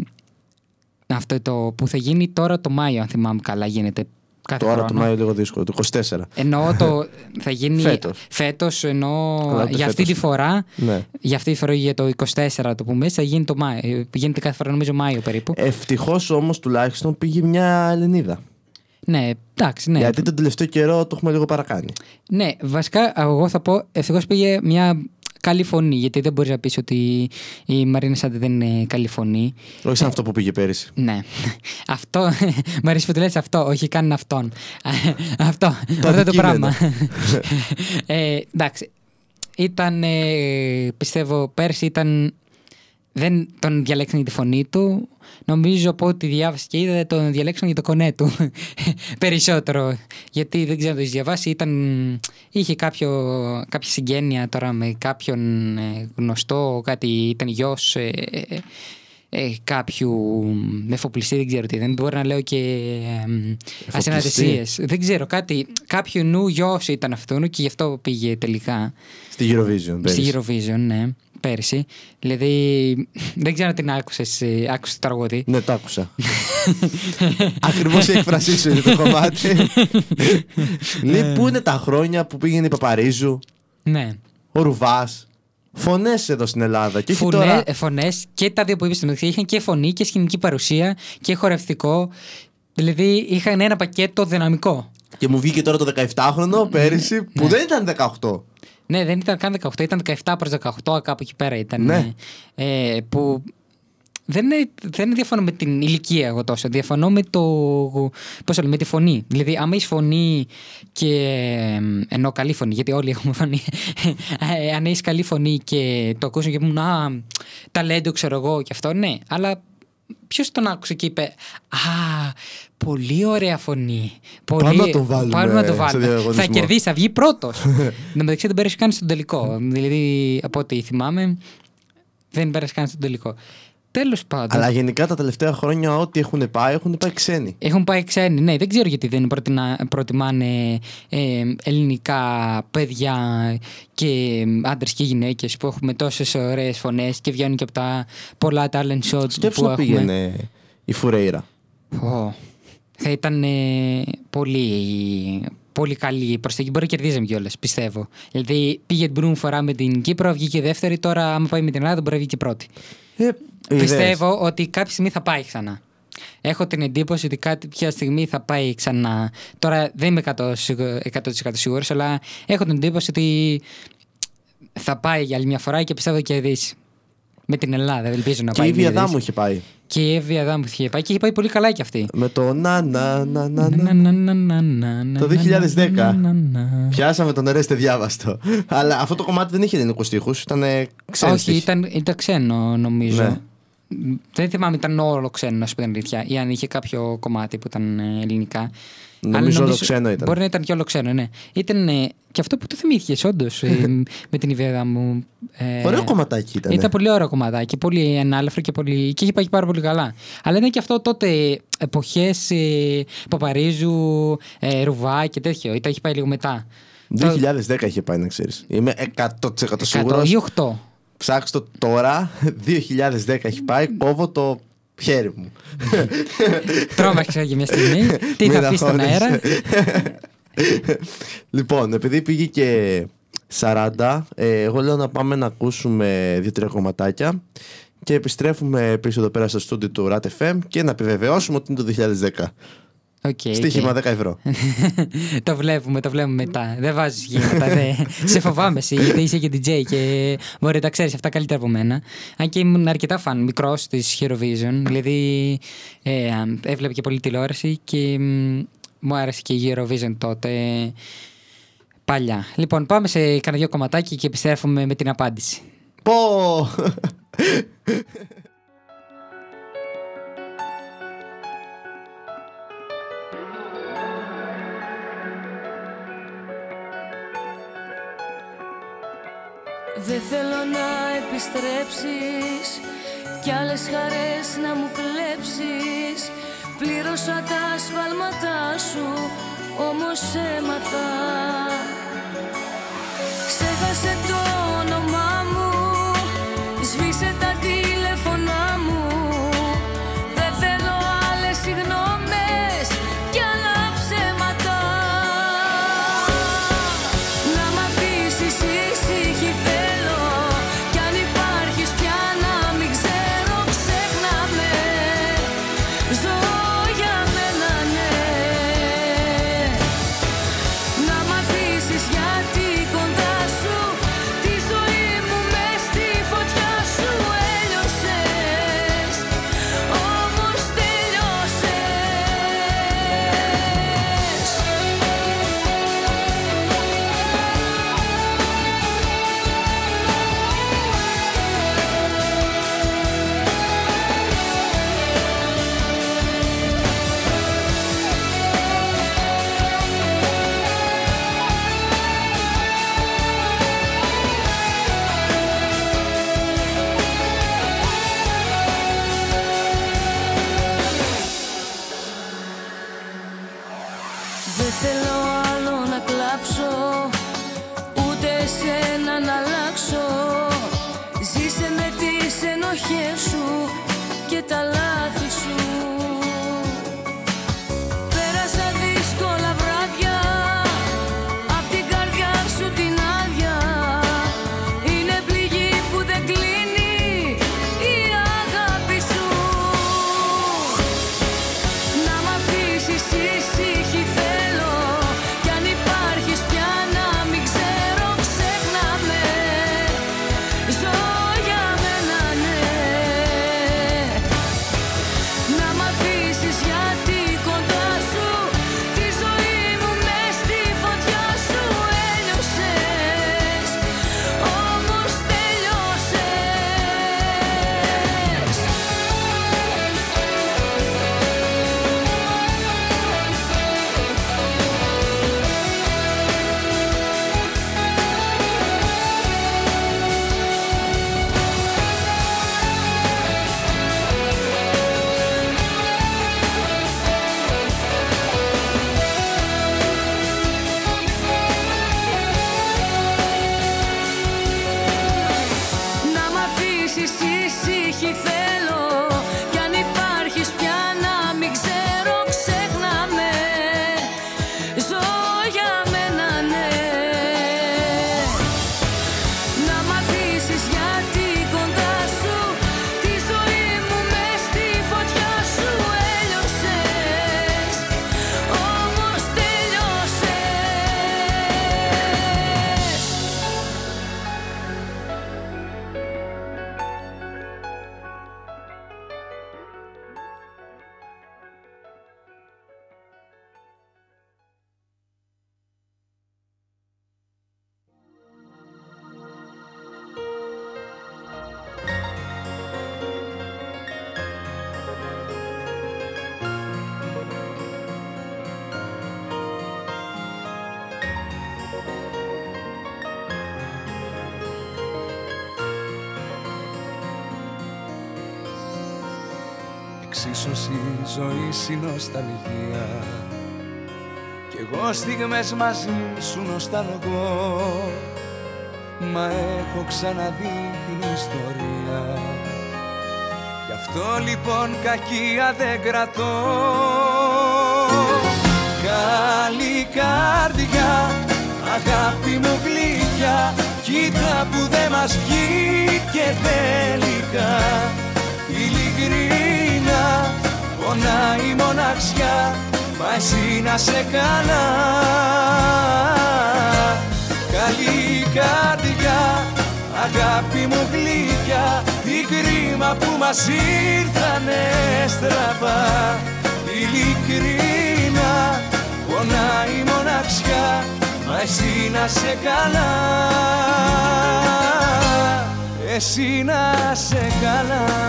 αυτό το που θα γίνει τώρα το Μάιο, αν θυμάμαι καλά, γίνεται κάθε Τώρα χρόνο. το Μάιο λίγο δύσκολο, το 24. Εννοώ το θα γίνει Φέτος. φέτος εννοώ Καλά, ούτε για αυτή φέτος. τη φορά, Ναι. για αυτή τη φορά για το 24 το πούμε, θα γίνει το Μάιο. Ε, Γίνεται κάθε φορά νομίζω Μάιο περίπου. Ευτυχώς όμως τουλάχιστον πήγε μια Ελληνίδα. ναι, εντάξει, ναι. Γιατί τον τελευταίο καιρό το έχουμε λίγο παρακάνει. Ναι, βασικά εγώ θα πω ευτυχώς πήγε μια καλή φωνή. Γιατί δεν μπορείς να πεις ότι η Μαρίνα Σάντε δεν είναι καλή φωνή. Όχι σαν αυτό που πήγε πέρυσι. Ναι. Αυτό. Μ' αρέσει που το λες αυτό, όχι καν αυτόν. αυτό. αυτό το αντικείμενο. πράγμα. ε, εντάξει. Ήταν, ε, πιστεύω, πέρσι ήταν. Δεν τον διαλέξαν για τη φωνή του. Νομίζω από ό,τι διάβασα και είδα τον διαλέξαν για το κονέ του. Περισσότερο. Γιατί δεν ξέρω αν το έχεις διαβάσει. Ήταν, είχε κάποιο, κάποια συγγένεια τώρα με κάποιον ε, γνωστό. Κάτι ήταν γιος ε, ε, ε, κάποιου εφοπλιστή. Δεν ξέρω τι. Δεν μπορεί να λέω και ε, ασυναντησίες. Δεν ξέρω κάτι. Κάποιου νου γιος ήταν αυτού και γι' αυτό πήγε τελικά. Στη Eurovision. πέρυσι. Στη Eurovision, ναι, πέρσι. Δηλαδή, δεν ξέρω αν την άκουσες, ε, άκουσες το τραγούδι. Ναι, το άκουσα. Ακριβώς η έκφρασή σου είναι το κομμάτι. Λέει, πού είναι τα χρόνια που πήγαινε η Παπαρίζου, Ναι. ο Ρουβάς. Φωνές εδώ στην Ελλάδα. Και όχι Φωνέ, τώρα. ε, φωνές και τα δύο που είπες στο μεταξύ είχαν και φωνή και σκηνική παρουσία και χορευτικό. Δηλαδή είχαν ένα πακέτο δυναμικό. Και μου βγήκε τώρα το 17χρονο πέρυσι που δεν ήταν 18. Ναι, δεν ήταν καν 18, ήταν 17 προς 18, κάπου εκεί πέρα ήταν. Ναι. Ε, που δεν, είναι, δεν διαφωνώ με την ηλικία εγώ τόσο. Διαφωνώ με το. Πώς το λέω, με τη φωνή. Δηλαδή, άμα έχεις φωνή και. ε, Ενώ καλή φωνή, γιατί όλοι έχουμε φωνή. Ε, αν έχεις καλή φωνή και το ακούσουν και μου Α, ταλέντο ξέρω εγώ και αυτό, ναι. Αλλά ποιος τον άκουσε και είπε Α, πολύ ωραία φωνή. Πολύ... Πάμε να τον βάλουμε Πάμε να τον στο βάλουμε. διαγωνισμό. Θα κερδίσει, θα βγει πρώτος. Εν τω μεταξύ δεν πέρασε καν στον τελικό. Δηλαδή, από ό,τι θυμάμαι, δεν πέρασε καν στον τελικό. Τέλος πάντων. Αλλά γενικά τα τελευταία χρόνια ό,τι έχουν πάει, έχουν πάει ξένοι. Έχουν πάει ξένοι, ναι. Δεν ξέρω γιατί δεν προτινα- προτιμάνε ε, ελληνικά παιδιά και άντρες και γυναίκες που έχουμε τόσες ωραίες φωνές και βγαίνουν και από τα πολλά talent shows Σκέψου που να έχουμε. πήγαινε η Φουρέιρα. Ω, θα ήταν ε, πολύ, πολύ καλή προ τα εκεί. Μπορεί να κερδίζαμε κιόλας, πιστεύω. Δηλαδή πήγε την προηγούμενη φορά με την Κύπρο, βγήκε δεύτερη. Τώρα, άμα πάει με την Ελλάδα, μπορεί να βγει και πρώτη. Ε, είδες. Πιστεύω ότι κάποια στιγμή θα πάει ξανά. Έχω την εντύπωση ότι κάποια στιγμή θα πάει ξανά. Τώρα δεν είμαι 100%, 100% σίγουρος, αλλά έχω την εντύπωση ότι θα πάει για άλλη μια φορά και πιστεύω θα κερδίσει. Με την Ελλάδα, ελπίζω να Και πάει. η μην Βιαδά δεις. μου είχε πάει. Και η Εύη Αδάμου είχε πάει και είχε πάει πολύ καλά κι αυτή. Με το να να να να Να, να. να, να, να, να, να, Το να, 2010. να, να, να. Πιάσαμε τον Ερέστε διάβαστο. Αλλά αυτό το κομμάτι δεν είχε ελληνικού στίχου, ήταν ξένοι Όχι, στίχοι. ήταν, ήταν ξένο νομίζω. Ναι. Δεν θυμάμαι, ήταν όλο ξένο, να σου πω την αλήθεια. Ή αν είχε κάποιο κομμάτι που ήταν ε, ελληνικά. Νομίζω Αλλά όλο ξένο ήταν. Μπορεί να ήταν και όλο ξένο, ναι. Ήταν ε, και αυτό που το θυμήθηκες, όντως, με την ιδέα μου. Ε, Ωραίο κομματάκι ήταν. Ήταν πολύ ωραίο κομματάκι, πολύ ανάλαφρο και, πολύ... και είχε πάει πάρα πολύ καλά. Αλλά ήταν και αυτό τότε εποχές ε, Παπαρίζου, ε, Ρουβά και τέτοιο. Ήταν, είχε πάει λίγο μετά. 2010 είχε πάει, να ξέρεις. Είμαι 100% σίγουρος. 100 ή 8. Ψάξτε το τώρα. 2010 έχει πάει. Κόβω το χέρι μου. Τρόμαξα για μια στιγμή. Τι Μην είχα πει στον αγχώνεσαι. αέρα; λοιπόν, επειδή πήγε και 40, ε, εγώ λέω να πάμε να ακούσουμε δύο-τρία κομματάκια και επιστρέφουμε πίσω εδώ πέρα στο στούντιο του RAT FM και να επιβεβαιώσουμε ότι είναι το 2010. OK, OK. Στοίχημα 10 ευρώ. το βλέπουμε, το βλέπουμε μετά. Δεν βάζεις στοίχημα. δε. σε φοβάμαι εσύ, γιατί είσαι και DJ και μπορεί να τα ξέρεις αυτά καλύτερα από μένα. Αν και ήμουν αρκετά φαν μικρός της Eurovision. Δηλαδή ε, έβλεπε και πολύ τηλεόραση και μ, μου άρεσε και η Eurovision τότε. Παλιά. Λοιπόν, πάμε σε κανένα δυο κομματάκι και επιστρέφουμε με την απάντηση. Πω! Δεν θέλω να επιστρέψεις. Κι άλλες χαρές να μου κλέψεις. Πλήρωσα τα σφάλματά σου Όμως έμαθα. Ξέχασε εξίσωση ζωή η νοσταλγία. Κι εγώ στιγμές μαζί σου νοσταλγώ. Μα έχω ξαναδεί την ιστορία. Γι' αυτό λοιπόν κακία δεν κρατώ. Καλή καρδιά, αγάπη μου γλυκιά Κοίτα που δεν μας βγήκε τελικά. Ειλικρίνα πονάει η μοναξιά Μα εσύ να σε καλά Καλή καρδιά, αγάπη μου γλυκιά Τι κρίμα που μας ήρθανε στραβά. Ειλικρίνα πονάει η μοναξιά Μα εσύ να σε καλά Εσύ να σε καλά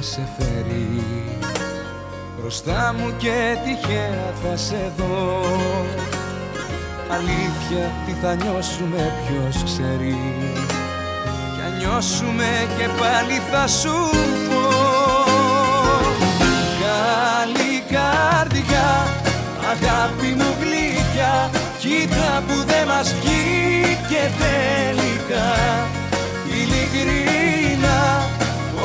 σε φέρει. Μπροστά μου και τυχαία θα σε δω. Αλήθεια τι θα νιώσουμε ποιος ξέρει. Κι αν νιώσουμε και πάλι θα σου πω. Καλή καρδιά, αγάπη μου γλυκιά Κοίτα που δεν μας βγήκε τελικά. Ειλικρίνα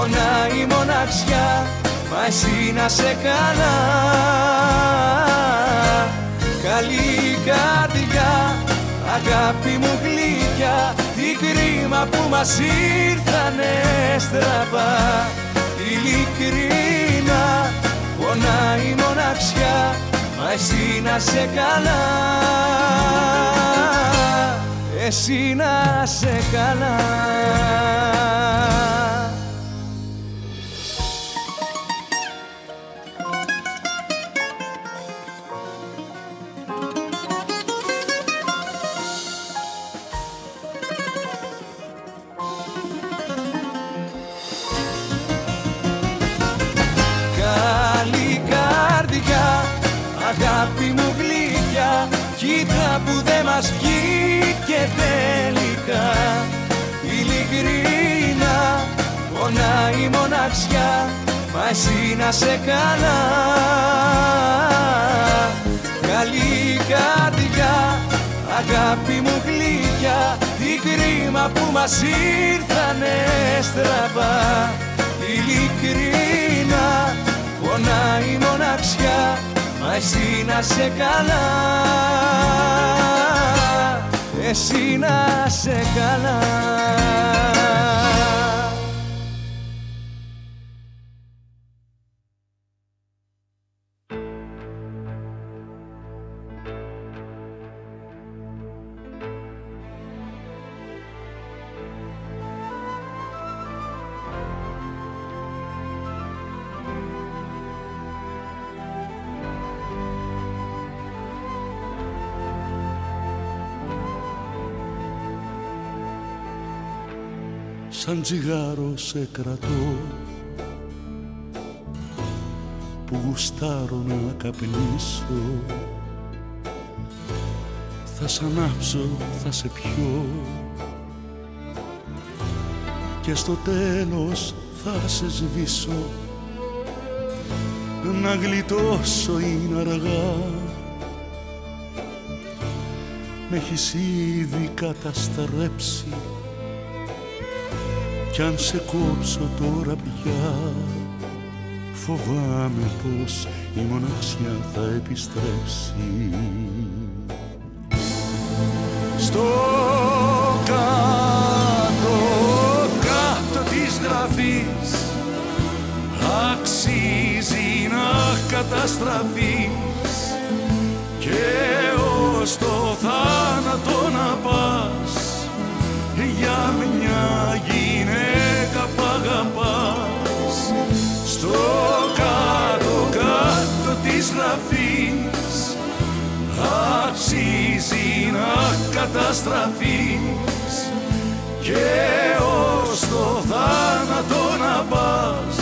πονάει η μοναξιά Μα εσύ να σε καλά. Καλή καρδιά, αγάπη μου γλυκιά Τι κρίμα που μας ήρθανε στραβά. Ειλικρίνα, πονάει η μοναξιά Μα εσύ να σε καλά. Εσύ να σε καλά Κοίτα που δεν μας βγήκε τελικά Ειλικρίνα πονάει η μοναξιά Μα εσύ να σε καλά. Καλή καρδιά, αγάπη μου γλυκιά Τι κρίμα που μας ήρθανε στραβά Ειλικρίνα πονάει η μοναξιά Μα εσύ να σε καλά. Εσύ να σε καλά σαν τσιγάρο σε κρατώ. Που γουστάρω να καπνίσω. Θα σ' ανάψω, θα σε πιω. Και στο τέλος θα σε σβήσω. Να γλιτώσω είναι αργά. Με έχεις ήδη καταστρέψει κι αν σε κόψω τώρα πια φοβάμαι πως η μοναξιά θα επιστρέψει. Στο κάτω κάτω της γραφής αξίζει να καταστραφείς. Και ως το θάνατο να πας για μια καταστραφείς. Αξίζει να καταστραφείς. Και ως το θάνατο να πας.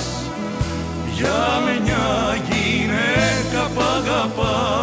Για μια γυναίκα που αγαπάς.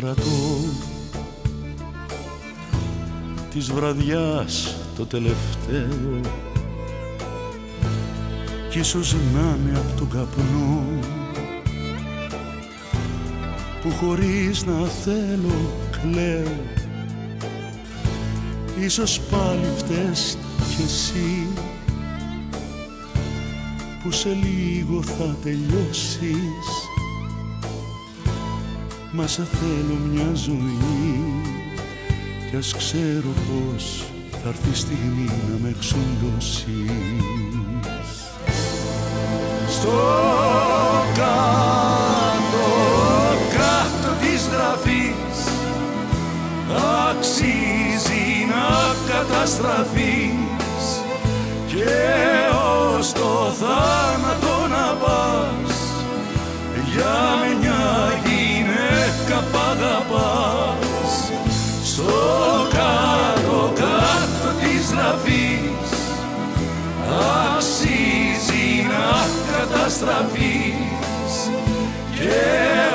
Κρατώ. Της βραδιάς το τελευταίο. Κι ίσως να είναι απ' τον καπνό που χωρίς να θέλω κλαίω. Ίσως πάλι φταίς κι εσύ που σε λίγο θα τελειώσεις Μας σε θέλω μια ζωή. Κι ας ξέρω πως θα έρθει η στιγμή να με εξοντώσεις. Στο κάτω, κάτω της γραφής αξίζει να καταστραφείς. Και ως το θάνατο καταστραφείς και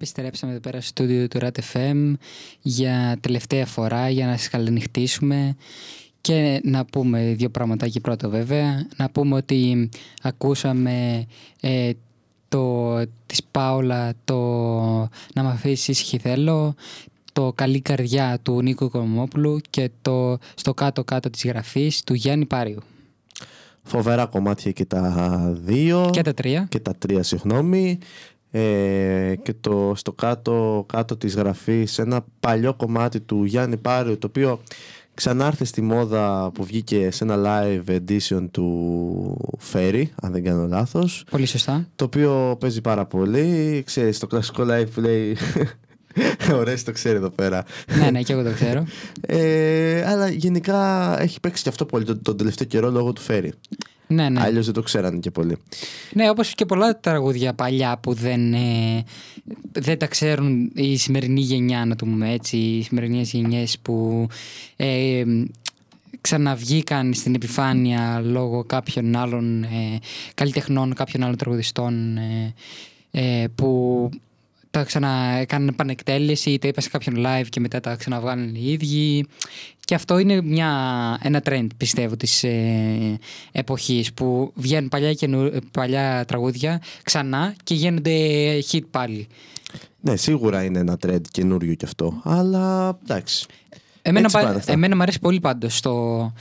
Επιστρέψαμε εδώ πέρα στο στούντιο του RAT FM για τελευταία φορά για να σας καληνυχτήσουμε και να πούμε δύο πραγματάκια πρώτο βέβαια. Να πούμε ότι ακούσαμε ε, το, της Πάολα το «Να μ' αφήσεις ήσυχη θέλω», το «Καλή καρδιά» του Νίκου Κομόπουλου και το «Στο κάτω-κάτω της γραφής» του Γιάννη Πάριου. Φοβερά κομμάτια και τα δύο. Και τα τρία. Και τα τρία, συγγνώμη. Ε, και το στο κάτω, κάτω της γραφής ένα παλιό κομμάτι του Γιάννη Πάριου το οποίο ξανάρθε στη μόδα που βγήκε σε ένα live edition του Ferry αν δεν κάνω λάθος Πολύ σωστά. το οποίο παίζει πάρα πολύ ξέρεις το κλασικό live που λέει Ωραία, το ξέρει εδώ πέρα. ναι, ναι, και εγώ το ξέρω. Ε, αλλά γενικά έχει παίξει και αυτό πολύ τον, τον τελευταίο καιρό λόγω του Φέρι. Ναι, ναι. Αλλιώς δεν το ξέρανε και πολύ. Ναι, όπως και πολλά τραγούδια παλιά που δεν, ε, δεν τα ξέρουν η σημερινή γενιά, να το πούμε έτσι, οι σημερινές γενιές που ε, ξαναβγήκαν στην επιφάνεια λόγω κάποιων άλλων ε, καλλιτεχνών, κάποιων άλλων τραγουδιστών ε, ε, που τα ξαναεκάνουν επανεκτέλεση, τα είπα σε κάποιον live και μετά τα ξαναβγάλουν οι ίδιοι. Και αυτό είναι μια, ένα trend, πιστεύω, της ε, εποχής που βγαίνουν παλιά, καινου, παλιά τραγούδια ξανά και γίνονται hit πάλι. Ναι, σίγουρα είναι ένα trend καινούριο κι αυτό. Αλλά εντάξει. Εμένα, Έτσι πα- πάνε αυτά. εμένα μου αρέσει πολύ πάντως το,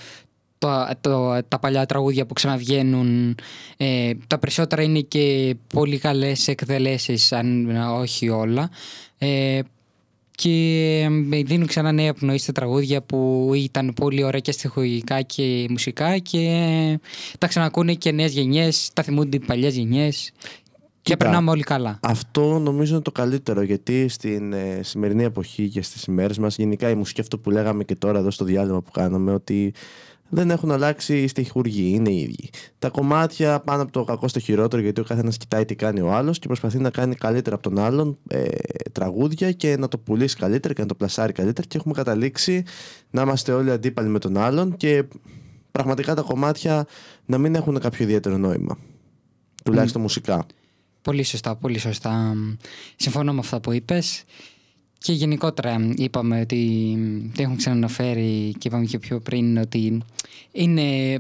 το, το- τα παλιά τραγούδια που ξαναβγαίνουν. Ε, τα περισσότερα είναι και πολύ καλές εκδελέσεις, αν όχι όλα. Ε, και με δίνουν ξανά νέα πνοή στα τραγούδια που ήταν πολύ ωραία και στοιχουργικά και μουσικά και τα ξανακούνε και νέες γενιές, τα θυμούνται οι παλιές γενιές και Κοίτα. περνάμε όλοι καλά. Αυτό νομίζω είναι το καλύτερο γιατί στην ε, σημερινή εποχή και στις ημέρες μας γενικά η μουσική αυτό που λέγαμε και τώρα εδώ στο διάλειμμα που κάναμε ότι δεν έχουν αλλάξει οι στοιχουργοί, είναι οι ίδιοι. Τα κομμάτια πάνε από το κακό στο χειρότερο γιατί ο καθένας κοιτάει τι κάνει ο άλλος και προσπαθεί να κάνει καλύτερα από τον άλλον ε, τραγούδια και να το πουλήσει καλύτερα και να το πλασάρει καλύτερα και έχουμε καταλήξει να είμαστε όλοι αντίπαλοι με τον άλλον και πραγματικά τα κομμάτια να μην έχουν κάποιο ιδιαίτερο νόημα. Τουλάχιστον μουσικά. Πολύ σωστά, πολύ σωστά. Συμφωνώ με αυτά που είπες. Και γενικότερα είπαμε ότι το έχουν ξαναναφέρει και είπαμε και πιο πριν ότι είναι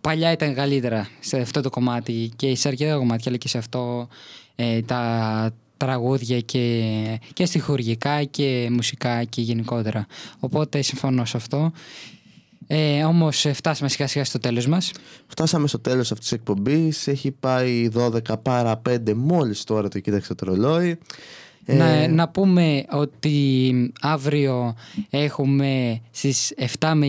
παλιά ήταν καλύτερα σε αυτό το κομμάτι και σε αρκετά κομμάτια αλλά και σε αυτό ε, τα τραγούδια και, και στοιχουργικά και μουσικά και γενικότερα. Οπότε συμφωνώ σε αυτό. Ε, όμως ε, φτάσαμε σιγά σιγά στο τέλος μας. Φτάσαμε στο τέλος αυτής της εκπομπής. Έχει πάει 12 παρά 5 μόλις τώρα το κοίταξα το ρολόι. Ε, Να, να πούμε ότι αύριο έχουμε στις 7 με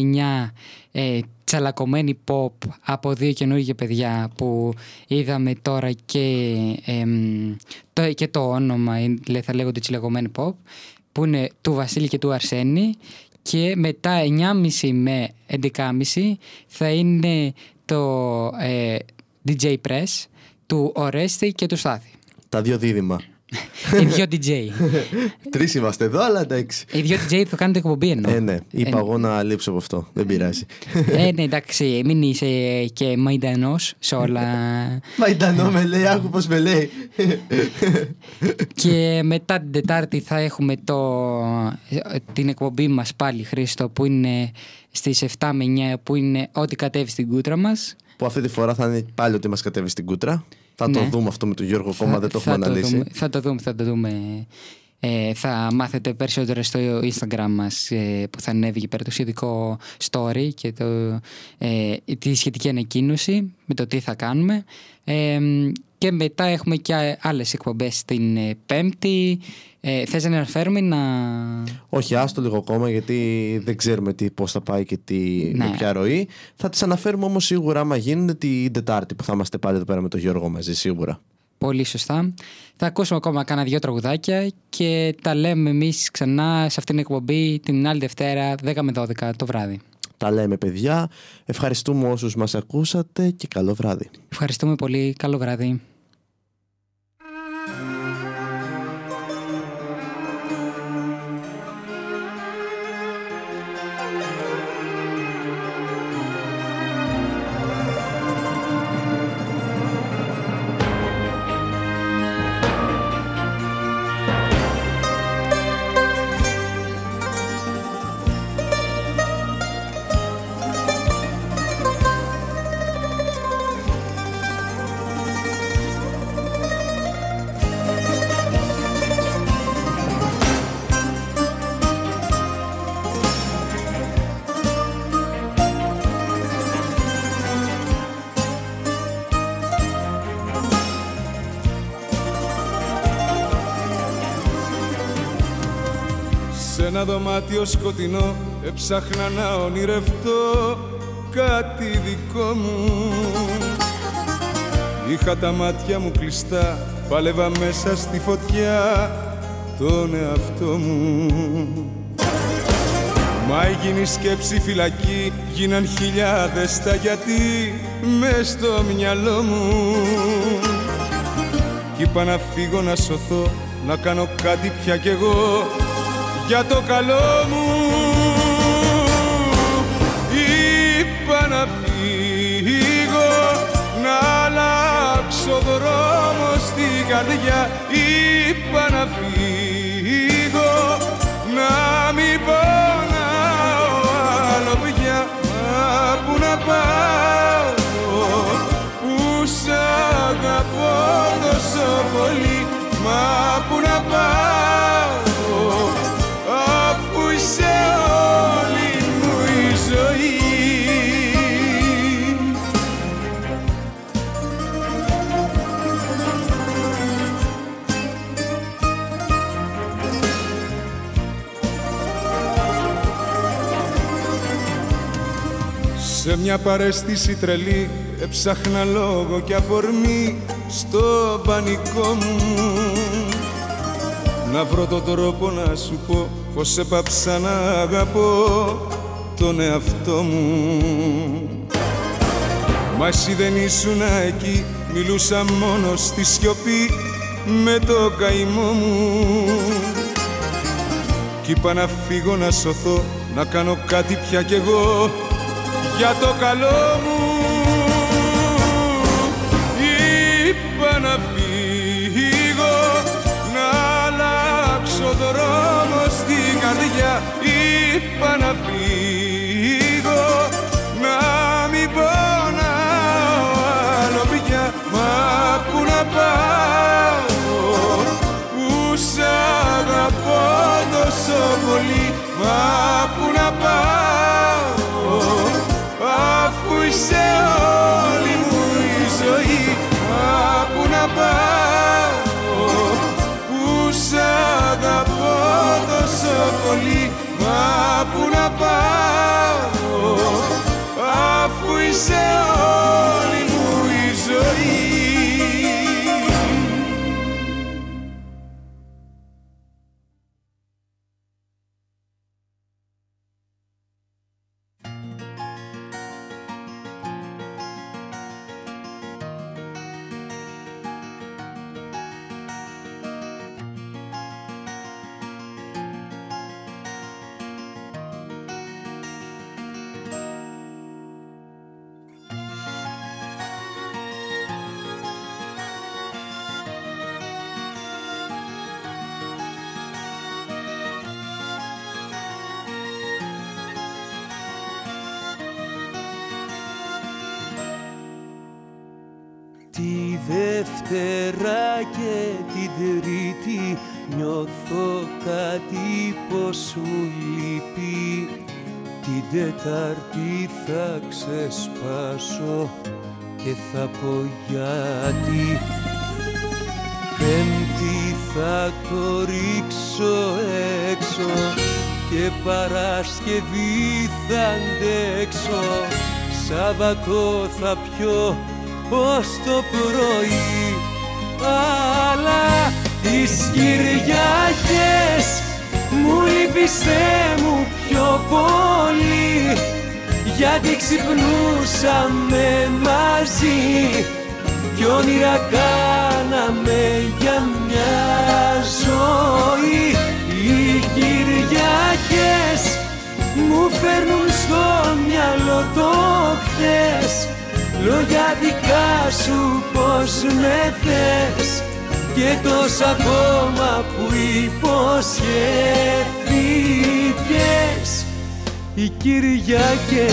9 ε, τσαλακωμένη pop από δύο καινούργια παιδιά που είδαμε τώρα και, εμ, το, και το όνομα είναι, λέ- θα λέγονται τσιλαγωμένη pop που είναι του Βασίλη και του Αρσένη και μετά 9.30 με 11.30 θα είναι το ε, DJ Press του Ορέστη και του Στάθη. Τα δύο δίδυμα. Οι δύο DJ. Τρεις είμαστε εδώ, αλλά εντάξει. Οι δύο DJ θα κάνετε εκπομπή εννοώ. Ε, ναι, είπα εγώ να λείψω από αυτό. Δεν πειράζει. Ε, ναι, εντάξει, μην είσαι και μαϊντανός σε όλα. Μαϊντανό με λέει, άκου πως με λέει. και μετά την Τετάρτη θα έχουμε το, την εκπομπή μας πάλι, Χρήστο, που είναι στις 7 με 9, που είναι ό,τι κατέβει στην κούτρα μας. Που αυτή τη φορά θα είναι πάλι ότι μας κατέβει στην κούτρα. Θα το Ναι. δούμε αυτό με τον Γιώργο ακόμα, Θα- δεν το θα έχουμε αναλύσει. δούμε, θα το δούμε, θα το δούμε. Ε, θα μάθετε περισσότερο στο Instagram μας ε, που θα ανέβει εκεί πέρα το σχετικό story και το, ε, τη σχετική ανακοίνωση με το τι θα κάνουμε. Ε, και μετά έχουμε και άλλες εκπομπές την ε, Πέμπτη. Ε, θες να αναφέρουμε να... Όχι, άστο λίγο ακόμα γιατί δεν ξέρουμε τι, πώς θα πάει και τι, Ναι. με ποια ροή. Θα τις αναφέρουμε όμως σίγουρα άμα γίνουν την Τετάρτη που θα είμαστε πάλι εδώ πέρα με τον Γιώργο μαζί σίγουρα. Πολύ σωστά. Θα ακούσουμε ακόμα κάνα δύο τραγουδάκια και τα λέμε εμείς ξανά σε αυτήν την εκπομπή την άλλη Δευτέρα 10 με 12 το βράδυ. Τα λέμε παιδιά. Ευχαριστούμε όσους μας ακούσατε και καλό βράδυ. Ευχαριστούμε πολύ. Καλό βράδυ. Ένα δωμάτιο σκοτεινό έψαχνα να ονειρευτώ κάτι δικό μου. Είχα τα μάτια μου κλειστά, πάλευα μέσα στη φωτιά τον εαυτό μου. Μα έγινε η σκέψη φυλακή, γίναν χιλιάδες τα γιατί μες στο μυαλό μου. Κι είπα να φύγω να σωθώ, να κάνω κάτι πια κι εγώ για το καλό μου Είπα να φύγω, να αλλάξω δρόμο στην καρδιά. Είπα να φύγω Σε μια παρέστηση τρελή έψαχνα λόγο και αφορμή στο πανικό μου. Να βρω τον τρόπο να σου πω πως έπαψα να αγαπώ τον εαυτό μου. Μα εσύ δεν ήσουν εκεί, μιλούσα μόνο στη σιωπή με το καημό μου. Κι είπα να φύγω να σωθώ, να κάνω κάτι πια κι εγώ για το καλό μου Είπα να φύγω, να αλλάξω δρόμο στην καρδιά. Είπα να φύγω, να μην πονάω άλλο πια. Μα που να πάω, που σ' αγαπώ τόσο πολύ. Μα που να αφού Δευτέρα και την Τρίτη νιώθω κάτι πως μου λείπει. Την Τετάρτη θα ξεσπάσω και θα πω γιατί. Πέμπτη θα το ρίξω έξω και Παρασκευή θα αντέξω. Σάββατο θα πιω ως το πρωί αλλά τις Κυριακές μου λείπεις Θεέ μου πιο πολύ γιατί ξυπνούσαμε μαζί κι όνειρα κάναμε για μια ζωή. Οι Κυριακές μου φέρνουν στο μυαλό το χθες Λόγια δικά σου πως με θες Και τόσα ακόμα που υποσχεθήκες Οι Κυριακές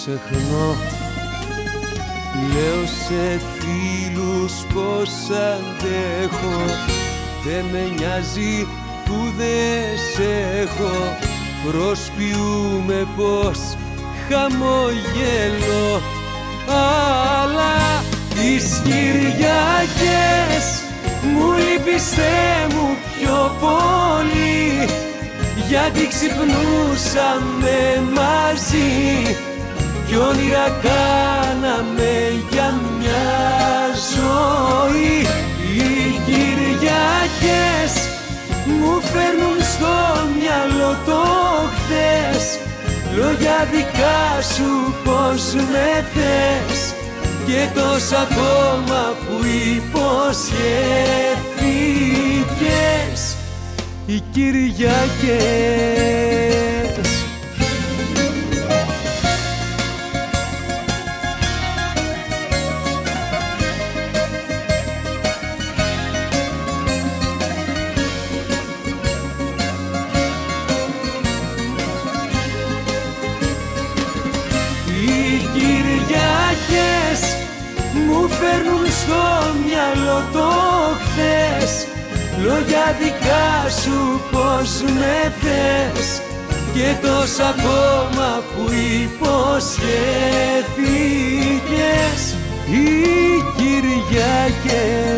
ξεχνώ. Λέω σε φίλους πως αντέχω. Δεν με νοιάζει που δεν σε έχω. Προσποιούμε πως χαμογέλο Αλλά τις Κυριακές μου λείπεις Θεέ μου πιο πολύ. Γιατί ξυπνούσαμε μαζί κι όνειρα κάναμε για μια ζωή. Οι Κυριακές μου φέρνουν στο μυαλό το χθες. Λόγια δικά σου πως με θες. Και τόσα ακόμα που υποσχεθήκες οι Κυριακές Λόγια δικά σου πως με θες Και τόσα ακόμα που υποσχέθηκες Οι Κυριακές